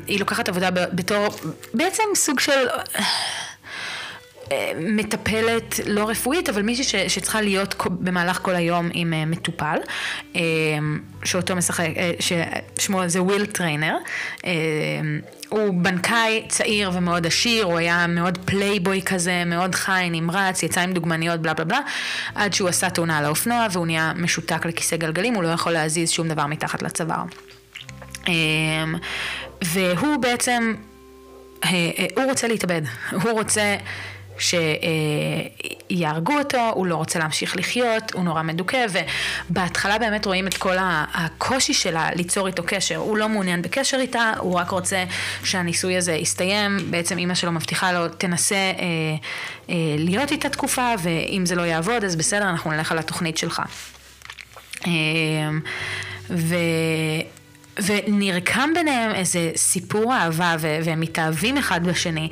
היא לוקחת עבודה בתור בעצם סוג של... מטפלת לא רפואית, אבל מישהי ש, שצריכה להיות במהלך כל היום עם uh, מטופל, uh, שאותו משחק, uh, ששמו זה וויל טריינר. הוא בנקאי צעיר ומאוד עשיר, הוא היה מאוד פלייבוי כזה, מאוד חי, נמרץ, יצא עם דוגמניות, בלה בלה בלה, עד שהוא עשה תאונה על האופנוע והוא נהיה משותק לכיסא גלגלים, הוא לא יכול להזיז שום דבר מתחת לצוואר. והוא בעצם, הוא רוצה להתאבד, הוא רוצה... שיהרגו אותו, הוא לא רוצה להמשיך לחיות, הוא נורא מדוכא, ובהתחלה באמת רואים את כל הקושי שלה ליצור איתו קשר. הוא לא מעוניין בקשר איתה, הוא רק רוצה שהניסוי הזה יסתיים. בעצם אימא שלו מבטיחה לו, תנסה אה, אה, להיות איתה תקופה, ואם זה לא יעבוד, אז בסדר, אנחנו נלך על התוכנית שלך. אה, ו... ונרקם ביניהם איזה סיפור אהבה, והם מתאהבים אחד בשני.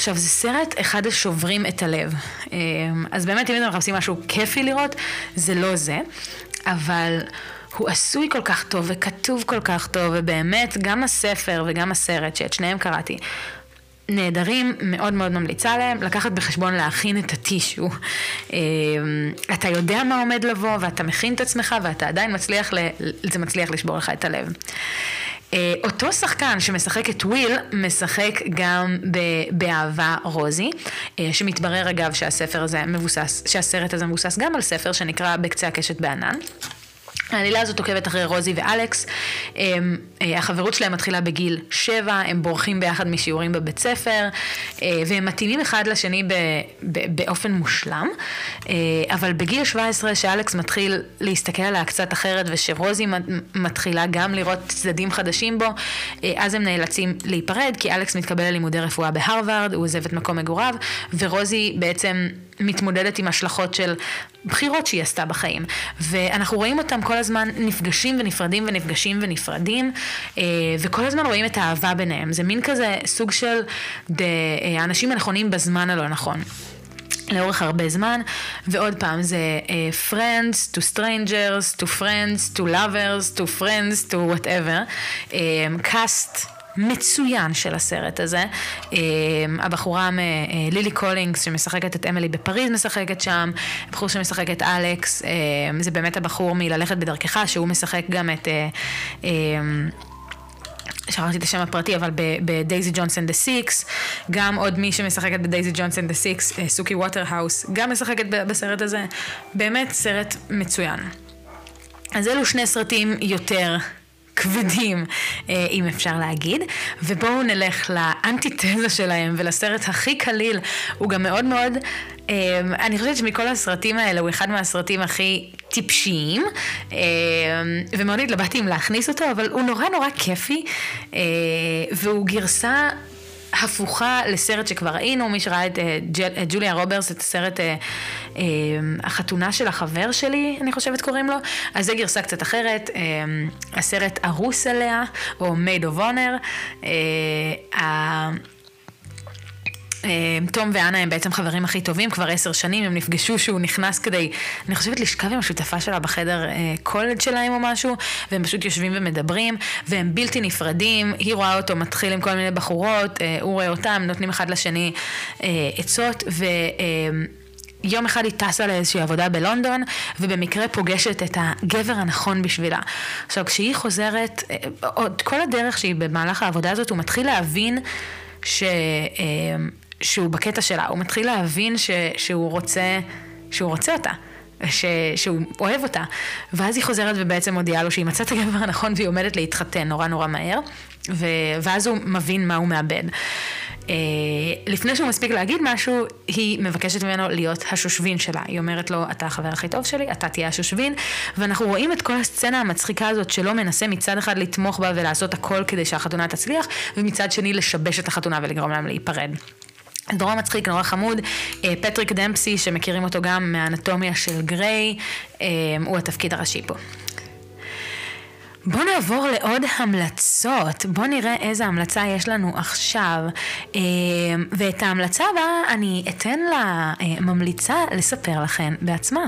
עכשיו, זה סרט אחד השוברים את הלב. אמ, אז באמת, אם אתם מחפשים משהו כיפי לראות, זה לא זה, אבל... הוא עשוי כל כך טוב וכתוב כל כך טוב, ובאמת, גם הספר וגם הסרט, שאת שניהם קראתי, נהדרים, מאוד מאוד ממליצה להם, לקחת בחשבון להכין את הטישו. אמ, אתה יודע מה עומד לבוא, ואתה מכין את עצמך, ואתה עדיין מצליח, זה מצליח לשבור לך את הלב. אה, אותו שחקן שמשחק את וויל, משחק גם באהבה רוזי, אה, שמתברר אגב שהספר הזה מבוסס, שהסרט הזה מבוסס גם על ספר שנקרא בקצה הקשת בענן. העלילה הזאת עוקבת אחרי רוזי ואלכס, הם, אה, החברות שלהם מתחילה בגיל שבע, הם בורחים ביחד משיעורים בבית ספר, אה, והם מתאימים אחד לשני ב, ב, באופן מושלם, אה, אבל בגיל 17 שאלכס מתחיל להסתכל עליה קצת אחרת ושרוזי מתחילה גם לראות צדדים חדשים בו, אז הם נאלצים להיפרד, כי אלכס מתקבל ללימודי רפואה בהרווארד, הוא עוזב את מקום מגוריו, ורוזי בעצם מתמודדת עם השלכות של בחירות שהיא עשתה בחיים. ואנחנו רואים אותם כל הזמן נפגשים ונפרדים ונפגשים ונפרדים, אה, וכל הזמן רואים את האהבה ביניהם. זה מין כזה סוג של אה, האנשים הנכונים בזמן הלא נכון. לאורך הרבה זמן, ועוד פעם זה uh, friends to strangers, to friends, to lovers, to friends, to whatever, um, cast מצוין של הסרט הזה. אמ, הבחורה לילי קולינס שמשחקת את אמילי בפריז משחקת שם, הבחור שמשחק את אלכס, אמ, זה באמת הבחור מללכת בדרכך, שהוא משחק גם את... אה, אמ, שכחתי את השם הפרטי, אבל ב Daisy Jones and the Six, גם עוד מי שמשחקת ב Daisy Jones and the Six, סוכי ווטרהאוס, גם משחקת בסרט הזה. באמת סרט מצוין. אז אלו שני סרטים יותר כבדים, אה, אם אפשר להגיד, ובואו נלך לאנטיתזה שלהם ולסרט הכי קליל, הוא גם מאוד מאוד, אה, אני חושבת שמכל הסרטים האלה הוא אחד מהסרטים הכי טיפשיים, אה, ומאוד התלבטתי אם להכניס אותו, אבל הוא נורא נורא כיפי, והוא גרסה הפוכה לסרט שכבר ראינו, מי שראה את, את ג'וליה רוברס, את הסרט אה, החתונה של החבר שלי, אני חושבת קוראים לו, אז זה גרסה קצת אחרת, הסרט ארוס עליה, או Made of Honor, תום ואנה הם בעצם חברים הכי טובים, כבר עשר שנים הם נפגשו שהוא נכנס כדי, אני חושבת לשכב עם השותפה שלה בחדר קולג' שלהם או משהו, והם פשוט יושבים ומדברים, והם בלתי נפרדים, היא רואה אותו מתחיל עם כל מיני בחורות, הוא רואה אותם, נותנים אחד לשני עצות, ו... יום אחד היא טסה לאיזושהי עבודה בלונדון, ובמקרה פוגשת את הגבר הנכון בשבילה. עכשיו, כשהיא חוזרת, אה, עוד כל הדרך שהיא במהלך העבודה הזאת, הוא מתחיל להבין ש... שהוא בקטע שלה, הוא מתחיל להבין ש... שהוא רוצה, שהוא רוצה אותה. ש... שהוא אוהב אותה. ואז היא חוזרת ובעצם מודיעה לו שהיא מצאה את הגבר הנכון והיא עומדת להתחתן נורא נורא מהר, ו... ואז הוא מבין מה הוא מאבד. אה, לפני שהוא מספיק להגיד משהו, היא מבקשת ממנו להיות השושבין שלה. היא אומרת לו, אתה החבר הכי טוב שלי, אתה תהיה השושבין, ואנחנו רואים את כל הסצנה המצחיקה הזאת שלא מנסה מצד אחד לתמוך בה ולעשות הכל כדי שהחתונה תצליח, ומצד שני לשבש את החתונה ולגרום להם להיפרד. נורא מצחיק, נורא חמוד. אה, פטריק דמפסי, שמכירים אותו גם מהאנטומיה של גריי, אה, הוא התפקיד הראשי פה. בואו נעבור לעוד המלצות. בואו נראה איזה המלצה יש לנו עכשיו. אה, ואת ההמלצה הבאה אני אתן לממליצה לספר לכן בעצמה.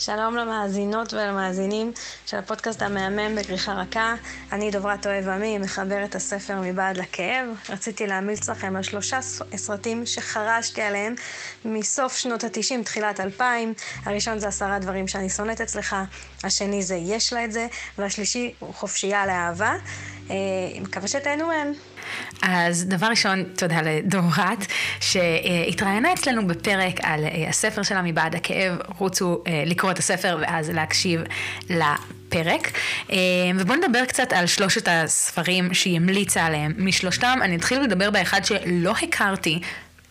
שלום למאזינות ולמאזינים של הפודקאסט המהמם בכריכה רכה. אני דוברת אוהב עמי, מחברת הספר מבעד לכאב. רציתי להמליץ לכם על שלושה סרטים שחרשתי עליהם מסוף שנות התשעים, תחילת אלפיים. הראשון זה עשרה דברים שאני שונאת אצלך, השני זה יש לה את זה, והשלישי הוא חופשייה לאהבה. אה, מקווה שתהנו מהם. אז דבר ראשון, תודה לדורת, שהתראיינה אצלנו בפרק על אה, הספר שלה מבעד הכאב. רוצו אה, לקרוא את הספר ואז להקשיב לפרק. ובואו נדבר קצת על שלושת הספרים שהיא המליצה עליהם. משלושתם, אני אתחיל לדבר באחד שלא הכרתי.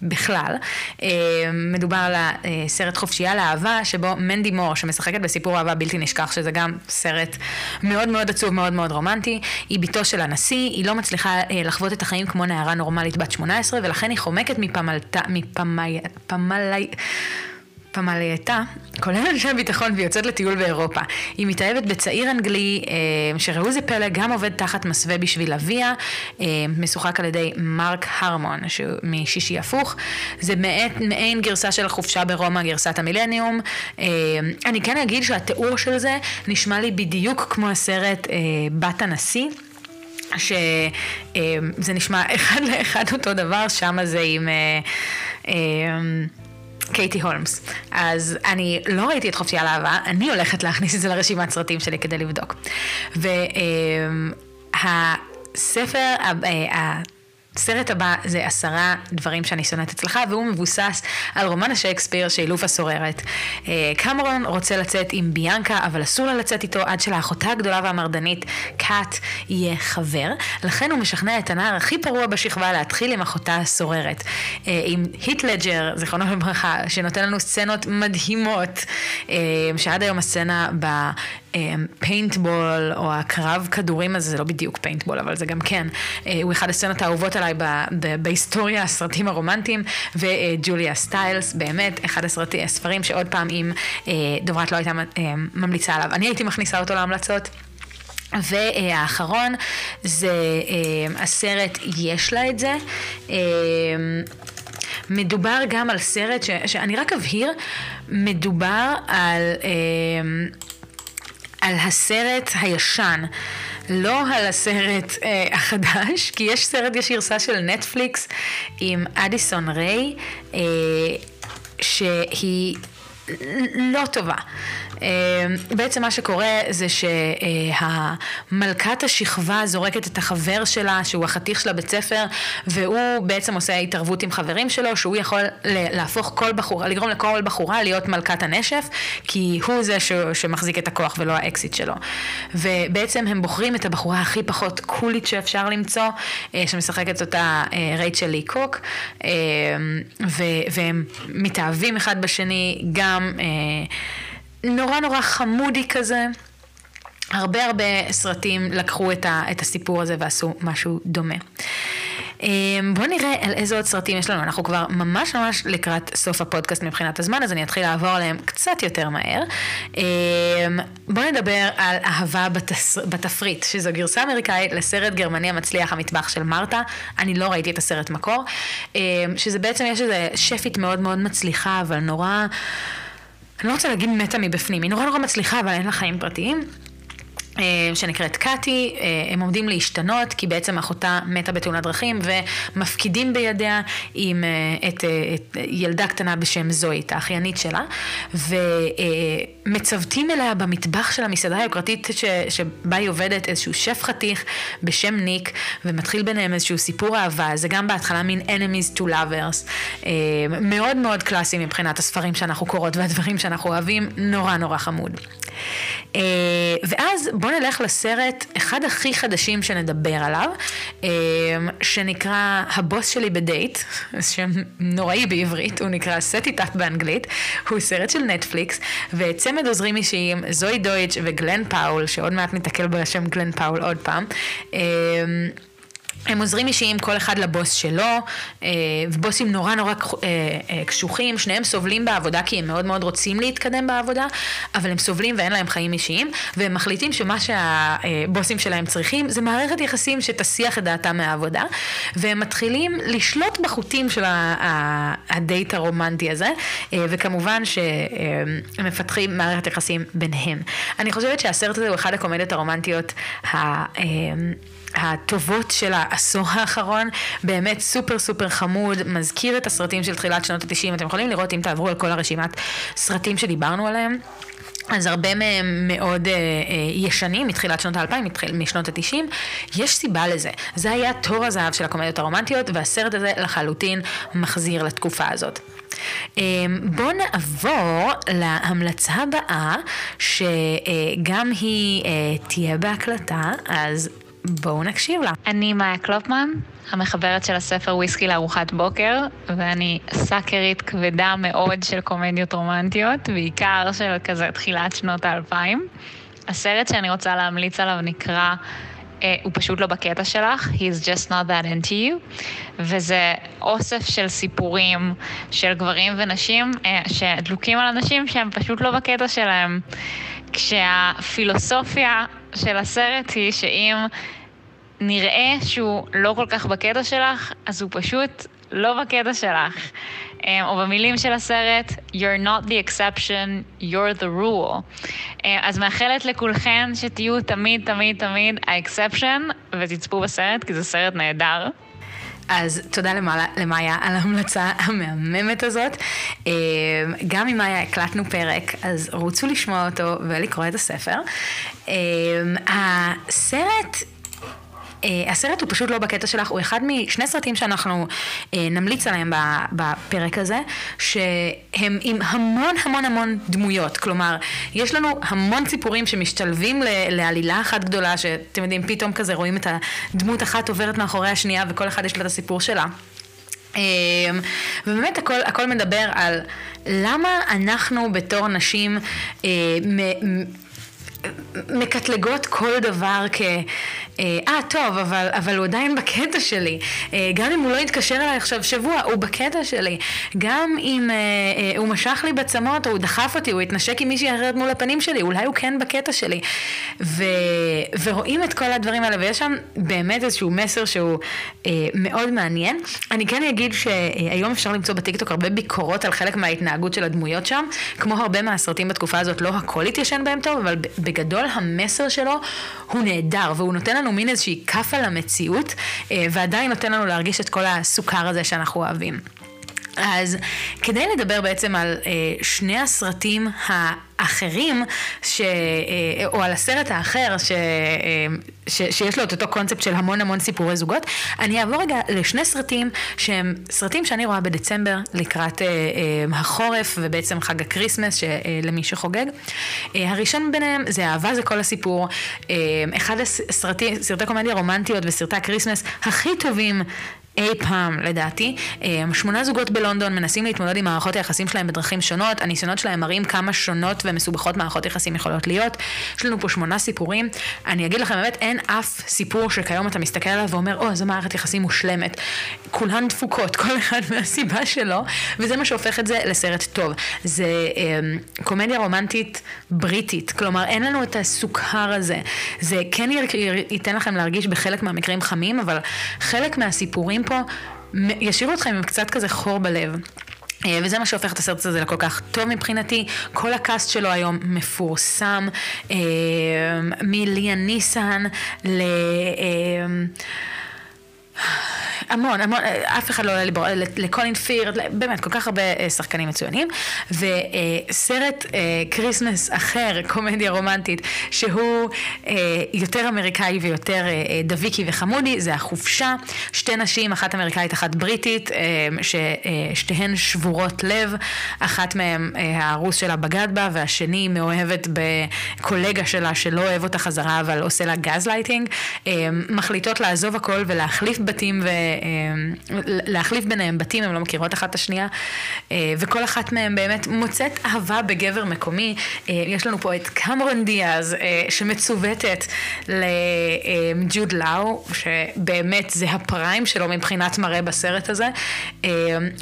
בכלל. אה, מדובר על הסרט חופשייה לאהבה, שבו מנדי מור, שמשחקת בסיפור אהבה בלתי נשכח, שזה גם סרט מאוד מאוד עצוב, מאוד מאוד רומנטי, היא בתו של הנשיא, היא לא מצליחה אה, לחוות את החיים כמו נערה נורמלית בת 18, ולכן היא חומקת מפמלתה, מפמי... פמלי... פמלייתה, כולל אנשי ביטחון ויוצאת לטיול באירופה. היא מתאהבת בצעיר אנגלי, אה, שראו זה פלא, גם עובד תחת מסווה בשביל אביה, אה, משוחק על ידי מרק הרמון, שהוא משישי הפוך. זה מעין גרסה של החופשה ברומא, גרסת המילניום. אה, אני כן אגיד שהתיאור של זה נשמע לי בדיוק כמו הסרט בת הנשיא. שזה נשמע אחד לאחד אותו דבר, שם זה עם... קייטי הולמס. אז אני לא ראיתי את חופשי על אהבה, אני הולכת להכניס את זה לרשימת סרטים שלי כדי לבדוק. והספר, הסרט הבא זה עשרה דברים שאני שונאת אצלך, והוא מבוסס על רומן השייקספיר של לופה סוררת. אה, קמרון רוצה לצאת עם ביאנקה, אבל אסור לה לצאת איתו עד שלאחותה הגדולה והמרדנית, קאט, יהיה חבר. לכן הוא משכנע את הנער הכי פרוע בשכבה להתחיל עם אחותה הסוררת. אה, עם היט לג'ר, זיכרונו לברכה, שנותן לנו סצנות מדהימות, אה, שעד היום הסצנה ב... פיינטבול או הקרב כדורים הזה, זה לא בדיוק פיינטבול, אבל זה גם כן, אה, הוא אחד הסצנות האהובות עליי בהיסטוריה, הסרטים הרומנטיים, וג'וליה סטיילס, באמת, אחד הסרטים, הספרים שעוד פעם, אם אה, דוברת לא הייתה אה, ממליצה עליו, אני הייתי מכניסה אותו להמלצות. והאחרון זה הסרט יש לה את זה. מדובר גם על סרט ש, שאני רק אבהיר, מדובר על על הסרט הישן, לא על הסרט אה, החדש, כי יש סרט, יש גרסה של נטפליקס עם אדיסון ריי, אה, שהיא... לא טובה. אה, בעצם מה שקורה זה שהמלכת השכבה זורקת את החבר שלה, שהוא החתיך של הבית ספר, והוא בעצם עושה התערבות עם חברים שלו, שהוא יכול להפוך כל בחורה, לגרום לכל בחורה להיות מלכת הנשף, כי הוא זה ש, שמחזיק את הכוח ולא האקסית שלו. ובעצם הם בוחרים את הבחורה הכי פחות קולית שאפשר למצוא, אה, שמשחקת אותה רייצ'ל לי קוק, והם מתאהבים אחד בשני, גם נורא נורא חמודי כזה. הרבה הרבה סרטים לקחו את, ה, את הסיפור הזה ועשו משהו דומה. אמ, בואו נראה על איזה עוד סרטים יש לנו. אנחנו כבר ממש ממש לקראת סוף הפודקאסט מבחינת הזמן, אז אני אתחיל לעבור עליהם קצת יותר מהר. אמ, בואו נדבר על אהבה בתס... בתפריט, שזו גרסה אמריקאית לסרט גרמני המצליח, המטבח של מרתה. אני לא ראיתי את הסרט מקור. אמ, שזה בעצם, יש איזה שפית מאוד מאוד מצליחה, אבל נורא... אני לא רוצה להגיד מתה מבפנים, היא נורא נורא מצליחה, אבל אין לה חיים פרטיים. אה, שנקראת קאטי, אה, הם עומדים להשתנות כי בעצם אחותה מתה בתאונת דרכים ומפקידים בידיה עם, אה, את, את ילדה קטנה בשם זוהי, את האחיינית שלה, ומצוותים אליה במטבח של המסעדה היוקרתית ש, שבה היא עובדת איזשהו שף חתיך בשם ניק, ומתחיל ביניהם איזשהו סיפור אהבה, זה גם בהתחלה מין enemies to lovers, מאוד מאוד קלאסי מבחינת הספרים שאנחנו קוראות והדברים שאנחנו אוהבים, נורא נורא חמוד. ואז בואו נלך לסרט, אחד הכי חדשים שנדבר עליו, אה, שנקרא הבוס שלי בדייט, שם נוראי בעברית, הוא נקרא Set It Up באנגלית, הוא סרט של נטפליקס, וצמד עוזרים אישיים, זואי דויטש וגלן פאול, שעוד מעט ניתקל בשם גלן פאול עוד פעם. הם עוזרים אישיים כל אחד לבוס שלו, אה, ובוסים נורא נורא אה, אה, קשוחים, שניהם סובלים בעבודה כי הם מאוד מאוד רוצים להתקדם בעבודה, אבל הם סובלים ואין להם חיים אישיים, והם מחליטים שמה שהבוסים שלהם צריכים זה מערכת יחסים שתסיח את דעתם מהעבודה, והם מתחילים לשלוט בחוטים של הדייט הרומנטי הזה, וכמובן שהם מפתחים מערכת יחסים ביניהם. אני חושבת שהסרט הזה הוא אחד הקומדיות הרומנטיות ה... הטובות של העשור האחרון, באמת סופר סופר חמוד, מזכיר את הסרטים של תחילת שנות התשעים, אתם יכולים לראות אם תעברו על כל הרשימת סרטים שדיברנו עליהם. אז הרבה מהם מאוד אה, אה, ישנים, מתחילת שנות האלפיים, משנות התשעים. יש סיבה לזה. זה היה תור הזהב של הקומדיות הרומנטיות, והסרט הזה לחלוטין מחזיר לתקופה הזאת. אה, בואו נעבור להמלצה הבאה, שגם היא אה, תהיה בהקלטה, אז בואו נקשיב לה. אני מאיה קלופמן, המחברת של הספר וויסקי לארוחת בוקר, ואני סאקרית כבדה מאוד של קומדיות רומנטיות, בעיקר של כזה תחילת שנות האלפיים. הסרט שאני רוצה להמליץ עליו נקרא Uh, הוא פשוט לא בקטע שלך, He's just not that into you, וזה אוסף של סיפורים של גברים ונשים uh, שדלוקים על אנשים שהם פשוט לא בקטע שלהם. כשהפילוסופיה של הסרט היא שאם נראה שהוא לא כל כך בקטע שלך, אז הוא פשוט לא בקטע שלך. אה, או במילים של הסרט, You're not the exception, you're the rule. אה, אז מאחלת לכולכן שתהיו תמיד, תמיד, תמיד ה-exception, ותצפו בסרט, כי זה סרט נהדר. אז תודה למאיה על ההמלצה המהממת הזאת. אה, גם עם מאיה הקלטנו פרק, אז רוצו לשמוע אותו ולקרוא את הספר. הסרט... Uh, הסרט הוא פשוט לא בקטע שלך, הוא אחד משני סרטים שאנחנו uh, נמליץ עליהם בפרק הזה, שהם עם המון המון המון דמויות. כלומר, יש לנו המון סיפורים שמשתלבים לעלילה אחת גדולה, שאתם יודעים, פתאום כזה רואים את הדמות אחת עוברת מאחורי השנייה, וכל אחד יש לה את הסיפור שלה. Uh, ובאמת הכל, הכל מדבר על למה אנחנו בתור נשים uh, מקטלגות כל דבר כ... אה, ah, טוב, אבל, אבל הוא עדיין בקטע שלי. אה, גם אם הוא לא יתקשר אליי עכשיו שבוע, הוא בקטע שלי. גם אם אה, אה, הוא משך לי בצמות, או הוא דחף אותי, הוא התנשק עם מישהי אחרת מול הפנים שלי, אולי הוא כן בקטע שלי. ו, ורואים את כל הדברים האלה, ויש שם באמת איזשהו מסר שהוא אה, מאוד מעניין. אני כן אגיד שהיום אפשר למצוא בטיקטוק הרבה ביקורות על חלק מההתנהגות של הדמויות שם. כמו הרבה מהסרטים בתקופה הזאת, לא הכל התיישן בהם טוב, אבל בגדול המסר שלו הוא נהדר, והוא נותן לנו מין איזושהי כאפה למציאות, אה, ועדיין נותן לנו להרגיש את כל הסוכר הזה שאנחנו אוהבים. אז כדי לדבר בעצם על אה, שני הסרטים האחרים, ש, אה, או על הסרט האחר ש, אה, ש, שיש לו את אותו קונספט של המון המון סיפורי זוגות, אני אעבור רגע לשני סרטים שהם סרטים שאני רואה בדצמבר לקראת אה, אה, החורף ובעצם חג הקריסמס של, אה, למי שחוגג. אה, הראשון ביניהם זה אהבה זה כל הסיפור, אה, אחד הסרטים, סרטי קומדיה רומנטיות וסרטי הקריסמס הכי טובים אי פעם, לדעתי. אמ, שמונה זוגות בלונדון מנסים להתמודד עם מערכות היחסים שלהם בדרכים שונות. הניסיונות שלהם מראים כמה שונות ומסובכות מערכות יחסים יכולות להיות. יש לנו פה שמונה סיפורים. אני אגיד לכם, באמת, אין אף סיפור שכיום אתה מסתכל עליו ואומר, או, זו מערכת יחסים מושלמת. כולן דפוקות, כל אחד מהסיבה שלו, וזה מה שהופך את זה לסרט טוב. זה אמ, קומדיה רומנטית בריטית, כלומר, אין לנו את הסוכר הזה. זה כן ייתן לכם להרגיש בחלק מהמקרים חמים, אבל חלק מהסיפורים פה ישאירו אתכם עם קצת כזה חור בלב. אה, וזה מה שהופך את הסרט הזה לכל כך טוב מבחינתי. כל הקאסט שלו היום מפורסם, אה, מליה ניסן ל... אה, המון, המון, אף אחד לא עולה לי בראש, לקולין פירת', באמת, כל כך הרבה אה, שחקנים מצוינים. וסרט אה, Christmas אחר, קומדיה רומנטית, שהוא אה, יותר אמריקאי ויותר דביקי וחמודי, זה החופשה. שתי נשים, אחת אמריקאית, אחת בריטית, ששתיהן שבורות לב. אחת מהן, הארוס שלה בגד בה, והשנייה מאוהבת בקולגה שלה שלא אוהב אותה חזרה, אבל עושה לה גז לייטינג. מחליטות לעזוב הכל ולהחליף בתים ו... אה, ביניהם בתים, הן לא מכירות אחת את השנייה, אה, וכל אחת מהן באמת מוצאת אהבה בגבר מקומי. אה, יש לנו פה את קמרון דיאז, שמצוותת לג'וד לאו, שבאמת זה ה prime שלו מבחינת מראה בסרט הזה,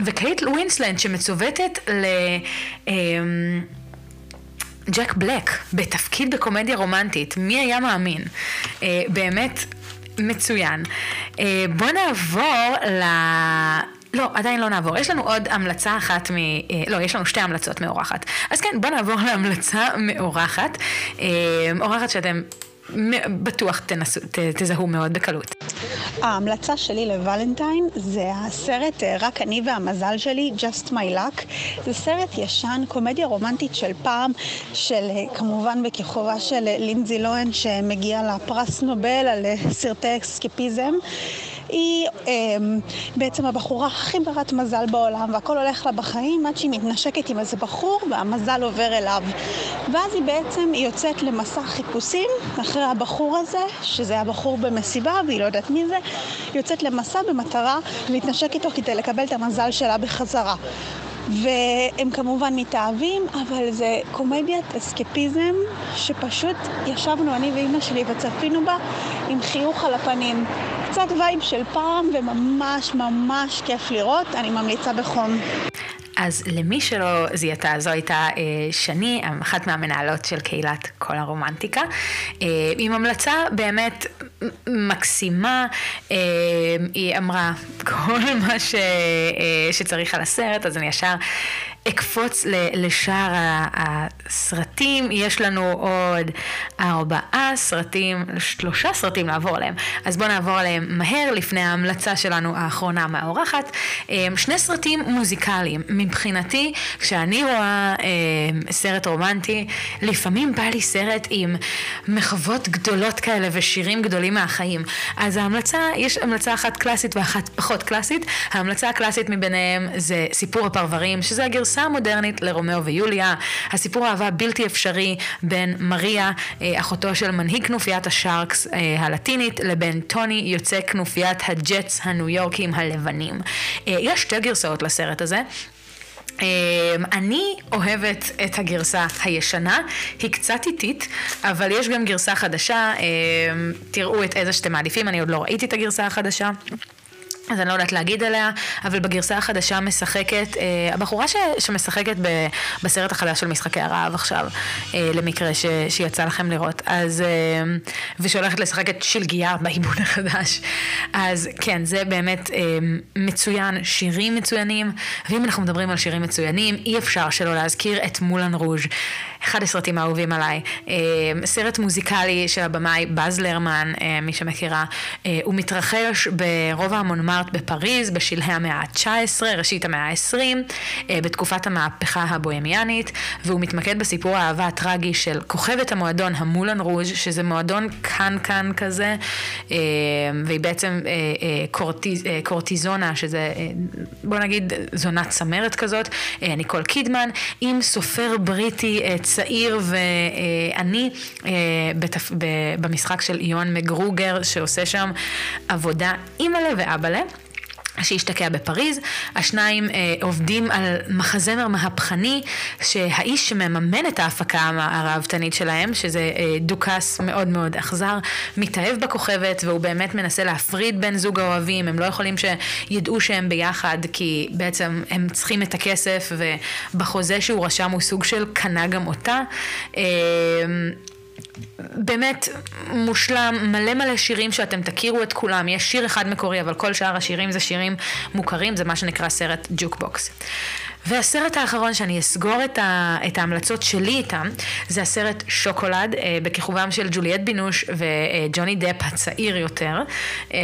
וקייט ווינסלנד, שמצוותת ל... ג'ק בלק בתפקיד בקומדיה רומנטית, מי היה מאמין? באמת מצוין. אה, בוא נעבור ל... לא, עדיין לא נעבור. יש לנו עוד המלצה אחת מ... אה, לא, יש לנו שתי המלצות מאורחת. אז כן, בוא נעבור להמלצה מאורחת. אה, אורחת שאתם בטוח תנסו, ת, תזהו מאוד בקלות. ההמלצה שלי לוולנטיין זה הסרט רק אני והמזל שלי, Just My Luck. זה סרט ישן, קומדיה רומנטית של פעם, של כמובן בכיכובה של לינזי לוהן שמגיע לפרס נובל על סרטי אקסקפיזם. היא אה, בעצם הבחורה הכי ברת מזל בעולם, והכל הולך לה בחיים עד שהיא מתנשקת עם איזה בחור והמזל עובר אליו. ואז היא בעצם יוצאת למסע חיפושים אחרי הבחור הזה, שזה הבחור במסיבה והיא לא יודעת מי זה, היא יוצאת למסע במטרה להתנשק איתו כדי לקבל את המזל שלה בחזרה. והם כמובן מתאהבים, אבל זה קומדיית אסקפיזם שפשוט ישבנו אני ואימא שלי וצפינו בה עם חיוך על הפנים. קצת וייב של פעם וממש ממש כיף לראות, אני ממליצה בחום. אז למי שלא זיהתה, זו הייתה אה, שני, אחת מהמנהלות של קהילת כל הרומנטיקה, אה, עם המלצה באמת מקסימה, אה, היא אמרה כל מה ש, אה, שצריך על הסרט, אז אני ישר אקפוץ לשאר הסרטים, יש לנו עוד ארבעה סרטים, שלושה סרטים לעבור עליהם, אז בואו נעבור עליהם מהר לפני ההמלצה שלנו האחרונה מהאורחת. אמ, שני סרטים מוזיקליים, מבחינתי, כשאני רואה אמ, סרט רומנטי, לפעמים בא לי סרט עם מחוות גדולות כאלה ושירים גדולים מהחיים. אז ההמלצה, יש המלצה אחת קלאסית ואחת פחות קלאסית. ההמלצה הקלאסית מביניהם זה סיפור הפרברים, שזה הגרסה הגרסה המודרנית לרומאו ויוליה, הסיפור אהבה בלתי אפשרי בין מריה, אה, אחותו של מנהיג כנופיית השארקס אה, הלטינית, לבין טוני, יוצא כנופיית הג'טס הניו יורקים הלבנים. אה, יש שתי גרסאות לסרט הזה. אני אוהבת את הגרסה הישנה, היא קצת איטית, אבל יש גם גרסה חדשה, תראו את איזה שאתם מעדיפים, אני עוד לא ראיתי את הגרסה החדשה. אז אני לא יודעת להגיד עליה, אבל בגרסה החדשה משחקת, אה, הבחורה ש, שמשחקת ב, בסרט החדש של משחקי הרעב עכשיו, אה, למקרה ש, שיצא לכם לראות, אז, אה, ושהולכת לשחק את שלגיה בעיבוד החדש. אז כן, זה באמת אה, מצוין, שירים מצוינים, ואם אנחנו מדברים על שירים מצוינים, אי אפשר שלא להזכיר את מולן רוז'. אחד הסרטים האהובים עליי. אה, סרט מוזיקלי של הבמאי באז לרמן, אה, מי שמכירה. אה, הוא מתרחש ברובע המונמרט בפריז, בשלהי המאה ה-19, ראשית המאה ה-20, אה, בתקופת המהפכה הבוהמיאנית, והוא מתמקד בסיפור האהבה הטרגי של כוכבת המועדון המולן רוז', שזה מועדון קאן-קאן כזה, והיא בעצם קורטיז, קורטיזונה, שזה, בוא נגיד, זונת צמרת כזאת, ניקול קידמן, עם סופר בריטי צעיר ועני אה. במשחק של איון מגרוגר, שעושה שם עבודה אימא'לה ואבא'לה. שהשתקע בפריז, השניים אה, עובדים על מחזמר מהפכני שהאיש שמממן את ההפקה הראוותנית שלהם, שזה אה, דוכס מאוד מאוד אכזר, מתאהב בכוכבת והוא באמת מנסה להפריד בין זוג האוהבים, הם לא יכולים שידעו שהם ביחד כי בעצם הם צריכים את הכסף ובחוזה שהוא רשם הוא סוג של קנה גם אותה. אה, באמת מושלם, מלא מלא שירים שאתם תכירו את כולם, יש שיר אחד מקורי, אבל כל שאר השירים זה שירים מוכרים, זה מה שנקרא סרט ג'וקבוקס. והסרט האחרון שאני אסגור את, ה, את ההמלצות שלי איתם, זה הסרט שוקולד, אה, בכיכובם של ג'וליאט בינוש וג'וני דפ הצעיר יותר. אה,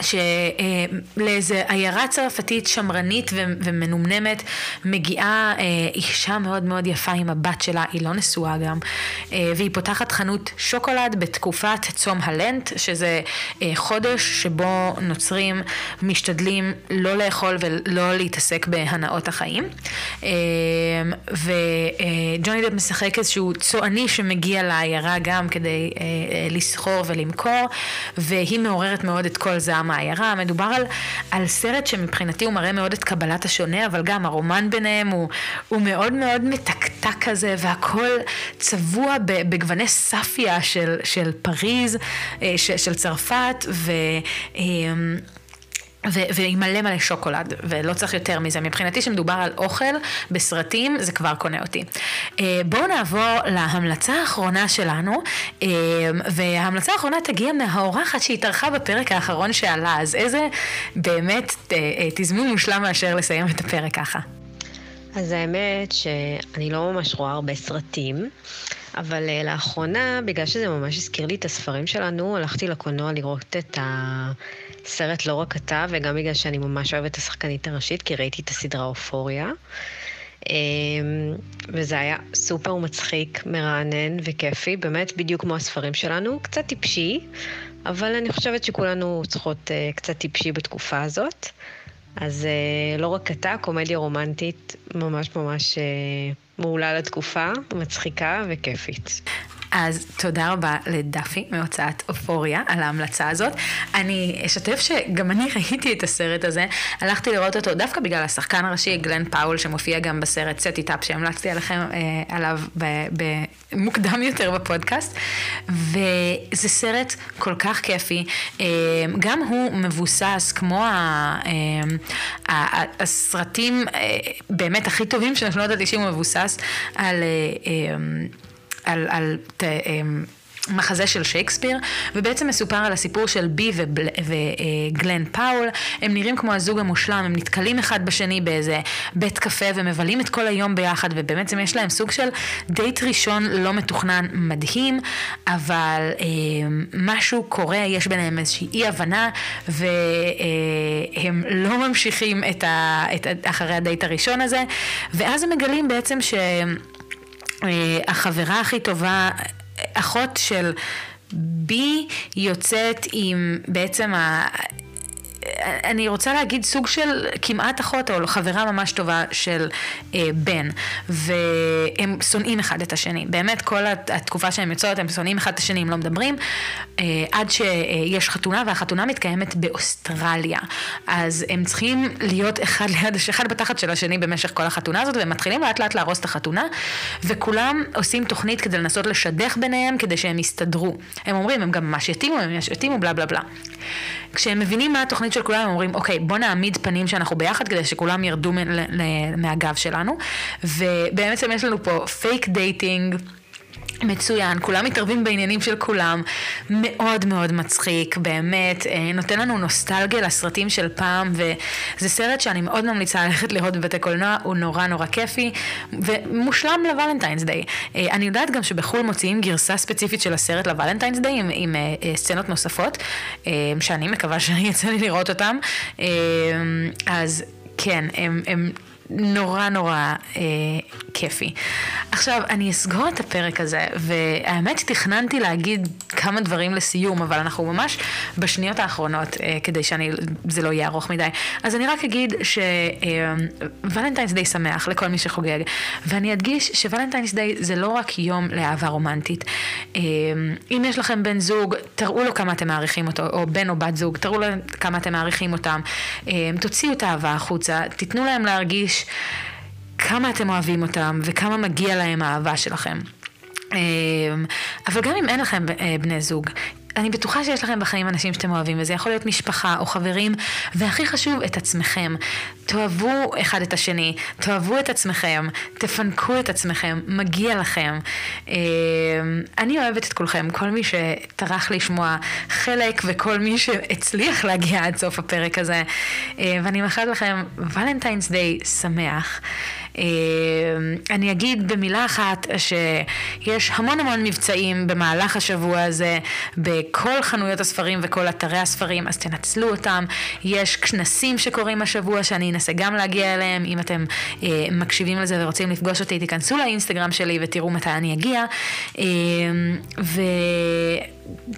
שלאיזה עיירה צרפתית שמרנית ומנומנמת מגיעה אה, אישה מאוד מאוד יפה עם הבת שלה, היא לא נשואה גם, אה, והיא פותחת חנות שוקולד בתקופת צום הלנט, שזה אה, חודש שבו נוצרים משתדלים לא לאכול ולא להתעסק בהנאות החיים. וג'וני דב משחק איזשהו צועני שמגיע לעיירה גם כדי לסחור ולמכור, והיא מעוררת מאוד את כל זעם מהעיירה, מדובר על, על סרט שמבחינתי הוא מראה מאוד את קבלת השונה, אבל גם הרומן ביניהם הוא, הוא מאוד מאוד מתקתק כזה, והכל צבוע בגווני ספיה של, של פריז, אה, של, של צרפת, ו... ועם מלא מלא שוקולד, ולא צריך יותר מזה. מבחינתי שמדובר על אוכל בסרטים, זה כבר קונה אותי. אה, בואו נעבור להמלצה האחרונה שלנו, אה, וההמלצה האחרונה תגיע מהאורחת שהתארחה בפרק האחרון שעלה, אז איזה באמת אה, תזמון מושלם מאשר לסיים את הפרק ככה. אז האמת שאני לא ממש רואה הרבה סרטים. אבל לאחרונה, בגלל שזה ממש הזכיר לי את הספרים שלנו, הלכתי לקולנוע לראות את הסרט לא רק אתה, וגם בגלל שאני ממש אוהבת את השחקנית הראשית, כי ראיתי את הסדרה אופוריה. Um, וזה היה סופר מצחיק, מרענן וכיפי, באמת בדיוק כמו הספרים שלנו, קצת טיפשי, אבל אני חושבת שכולנו צריכות uh, קצת טיפשי בתקופה הזאת. אז uh, לא רק אתה, קומדיה רומנטית ממש ממש... Uh, מעולה לתקופה, מצחיקה וכיפית. אז תודה רבה לדפי מהוצאת אופוריה על ההמלצה הזאת. אני אשתף שגם אני ראיתי את הסרט הזה, הלכתי לראות אותו דווקא בגלל השחקן הראשי גלן פאול שמופיע גם בסרט סטי טאפ שהמלצתי עליכם אה, עליו במוקדם יותר בפודקאסט, וזה סרט כל כך כיפי. אה, גם הוא מבוסס כמו ה, אה, הסרטים אה, באמת הכי טובים של שנות ה-90 הוא מבוסס על... אה, אה, על, על ת, אמ, מחזה של שייקספיר, ובעצם מסופר על הסיפור של בי וגלן פאול. הם נראים כמו הזוג המושלם, הם נתקלים אחד בשני באיזה בית קפה ומבלים את כל היום ביחד, ובעצם יש להם סוג של דייט ראשון לא מתוכנן מדהים, אבל אה, משהו קורה, יש ביניהם איזושהי אי הבנה, והם אה, לא ממשיכים את ה, את, אחרי הדייט הראשון הזה, ואז הם מגלים בעצם ש... אה, החברה הכי טובה, אחות של בי יוצאת עם בעצם ה... אני רוצה להגיד סוג של כמעט אחות או חברה ממש טובה של אה, בן, והם שונאים אחד את השני. באמת כל התקופה שהם יוצאות הם שונאים אחד את השני, הם לא מדברים, אה, עד שיש חתונה, והחתונה מתקיימת באוסטרליה. אז הם צריכים להיות אחד ליד, אחד בתחת של השני במשך כל החתונה הזאת, והם מתחילים לאט לאט להרוס את החתונה, וכולם עושים תוכנית כדי לנסות לשדך ביניהם כדי שהם יסתדרו. הם אומרים, הם גם ממש יתימו, הם יתימו, בלה בלה בלה. כשהם מבינים מה התוכנית של כולם, הם אומרים, אוקיי, בוא נעמיד פנים שאנחנו ביחד כדי שכולם ירדו מהגב שלנו. ובעצם יש לנו פה fake dating. מצוין, כולם מתערבים בעניינים של כולם, מאוד מאוד מצחיק, באמת, אה, נותן לנו נוסטלגיה לסרטים של פעם, וזה סרט שאני מאוד ממליצה ללכת לראות בבתי קולנוע, הוא נורא נורא כיפי, ומושלם לוולנטיינס דיי. אה, אני יודעת גם שבחו"ל מוציאים גרסה ספציפית של הסרט לוולנטיינס דיי, עם, עם אה, סצנות נוספות, שאני מקווה שיצא לי לראות אותן, אז כן, הם, הם נורא נורא אה, כיפי. עכשיו, אני אסגור את הפרק הזה, והאמת שתכננתי להגיד כמה דברים לסיום, אבל אנחנו ממש בשניות האחרונות, אה, כדי שזה לא יהיה ארוך מדי. אז אני רק אגיד שוולנטיינס אה, דיי שמח לכל מי שחוגג, ואני אדגיש שוולנטיינס דיי זה לא רק יום לאהבה רומנטית. אה, אם יש לכם בן זוג, תראו לו כמה אתם מעריכים אותו, או בן או בת זוג, תראו לו כמה אתם מעריכים אותם. אה, תוציאו את האהבה החוצה, תיתנו להם להרגיש כמה אתם אוהבים אותם וכמה מגיע להם האהבה שלכם. אמ, אבל גם אם אין לכם אה, בני זוג, אני בטוחה שיש לכם בחיים אנשים שאתם אוהבים, וזה יכול להיות משפחה או חברים, והכי חשוב, את עצמכם. תאהבו אחד את השני, תאהבו את עצמכם, תפנקו את עצמכם, מגיע לכם. אמ, אני אוהבת את כולכם, כל מי שטרח לשמוע חלק וכל מי שהצליח להגיע עד סוף הפרק הזה. אמ, ואני מאחלת לכם ולנטיינס דיי שמח. אמ, אני אגיד במילה אחת שיש המון המון מבצעים במהלך השבוע הזה בכל חנויות הספרים וכל אתרי הספרים, אז תנצלו אותם. יש כנסים שקורים השבוע שאני אנסה גם להגיע אליהם. אם אתם אה, מקשיבים לזה ורוצים לפגוש אותי, תיכנסו לאינסטגרם שלי ותראו מתי אני אגיע. אה, ו...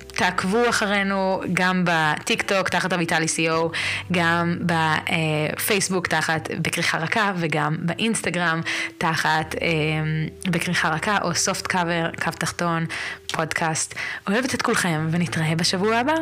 תעקבו אחרינו גם בטיק טוק תחת אביטלי co, גם בפייסבוק תחת בכריכה רכה וגם באינסטגרם תחת אה, בכריכה רכה או סופט קאבר, קו תחתון, פודקאסט. אוהבת את כולכם ונתראה בשבוע הבא.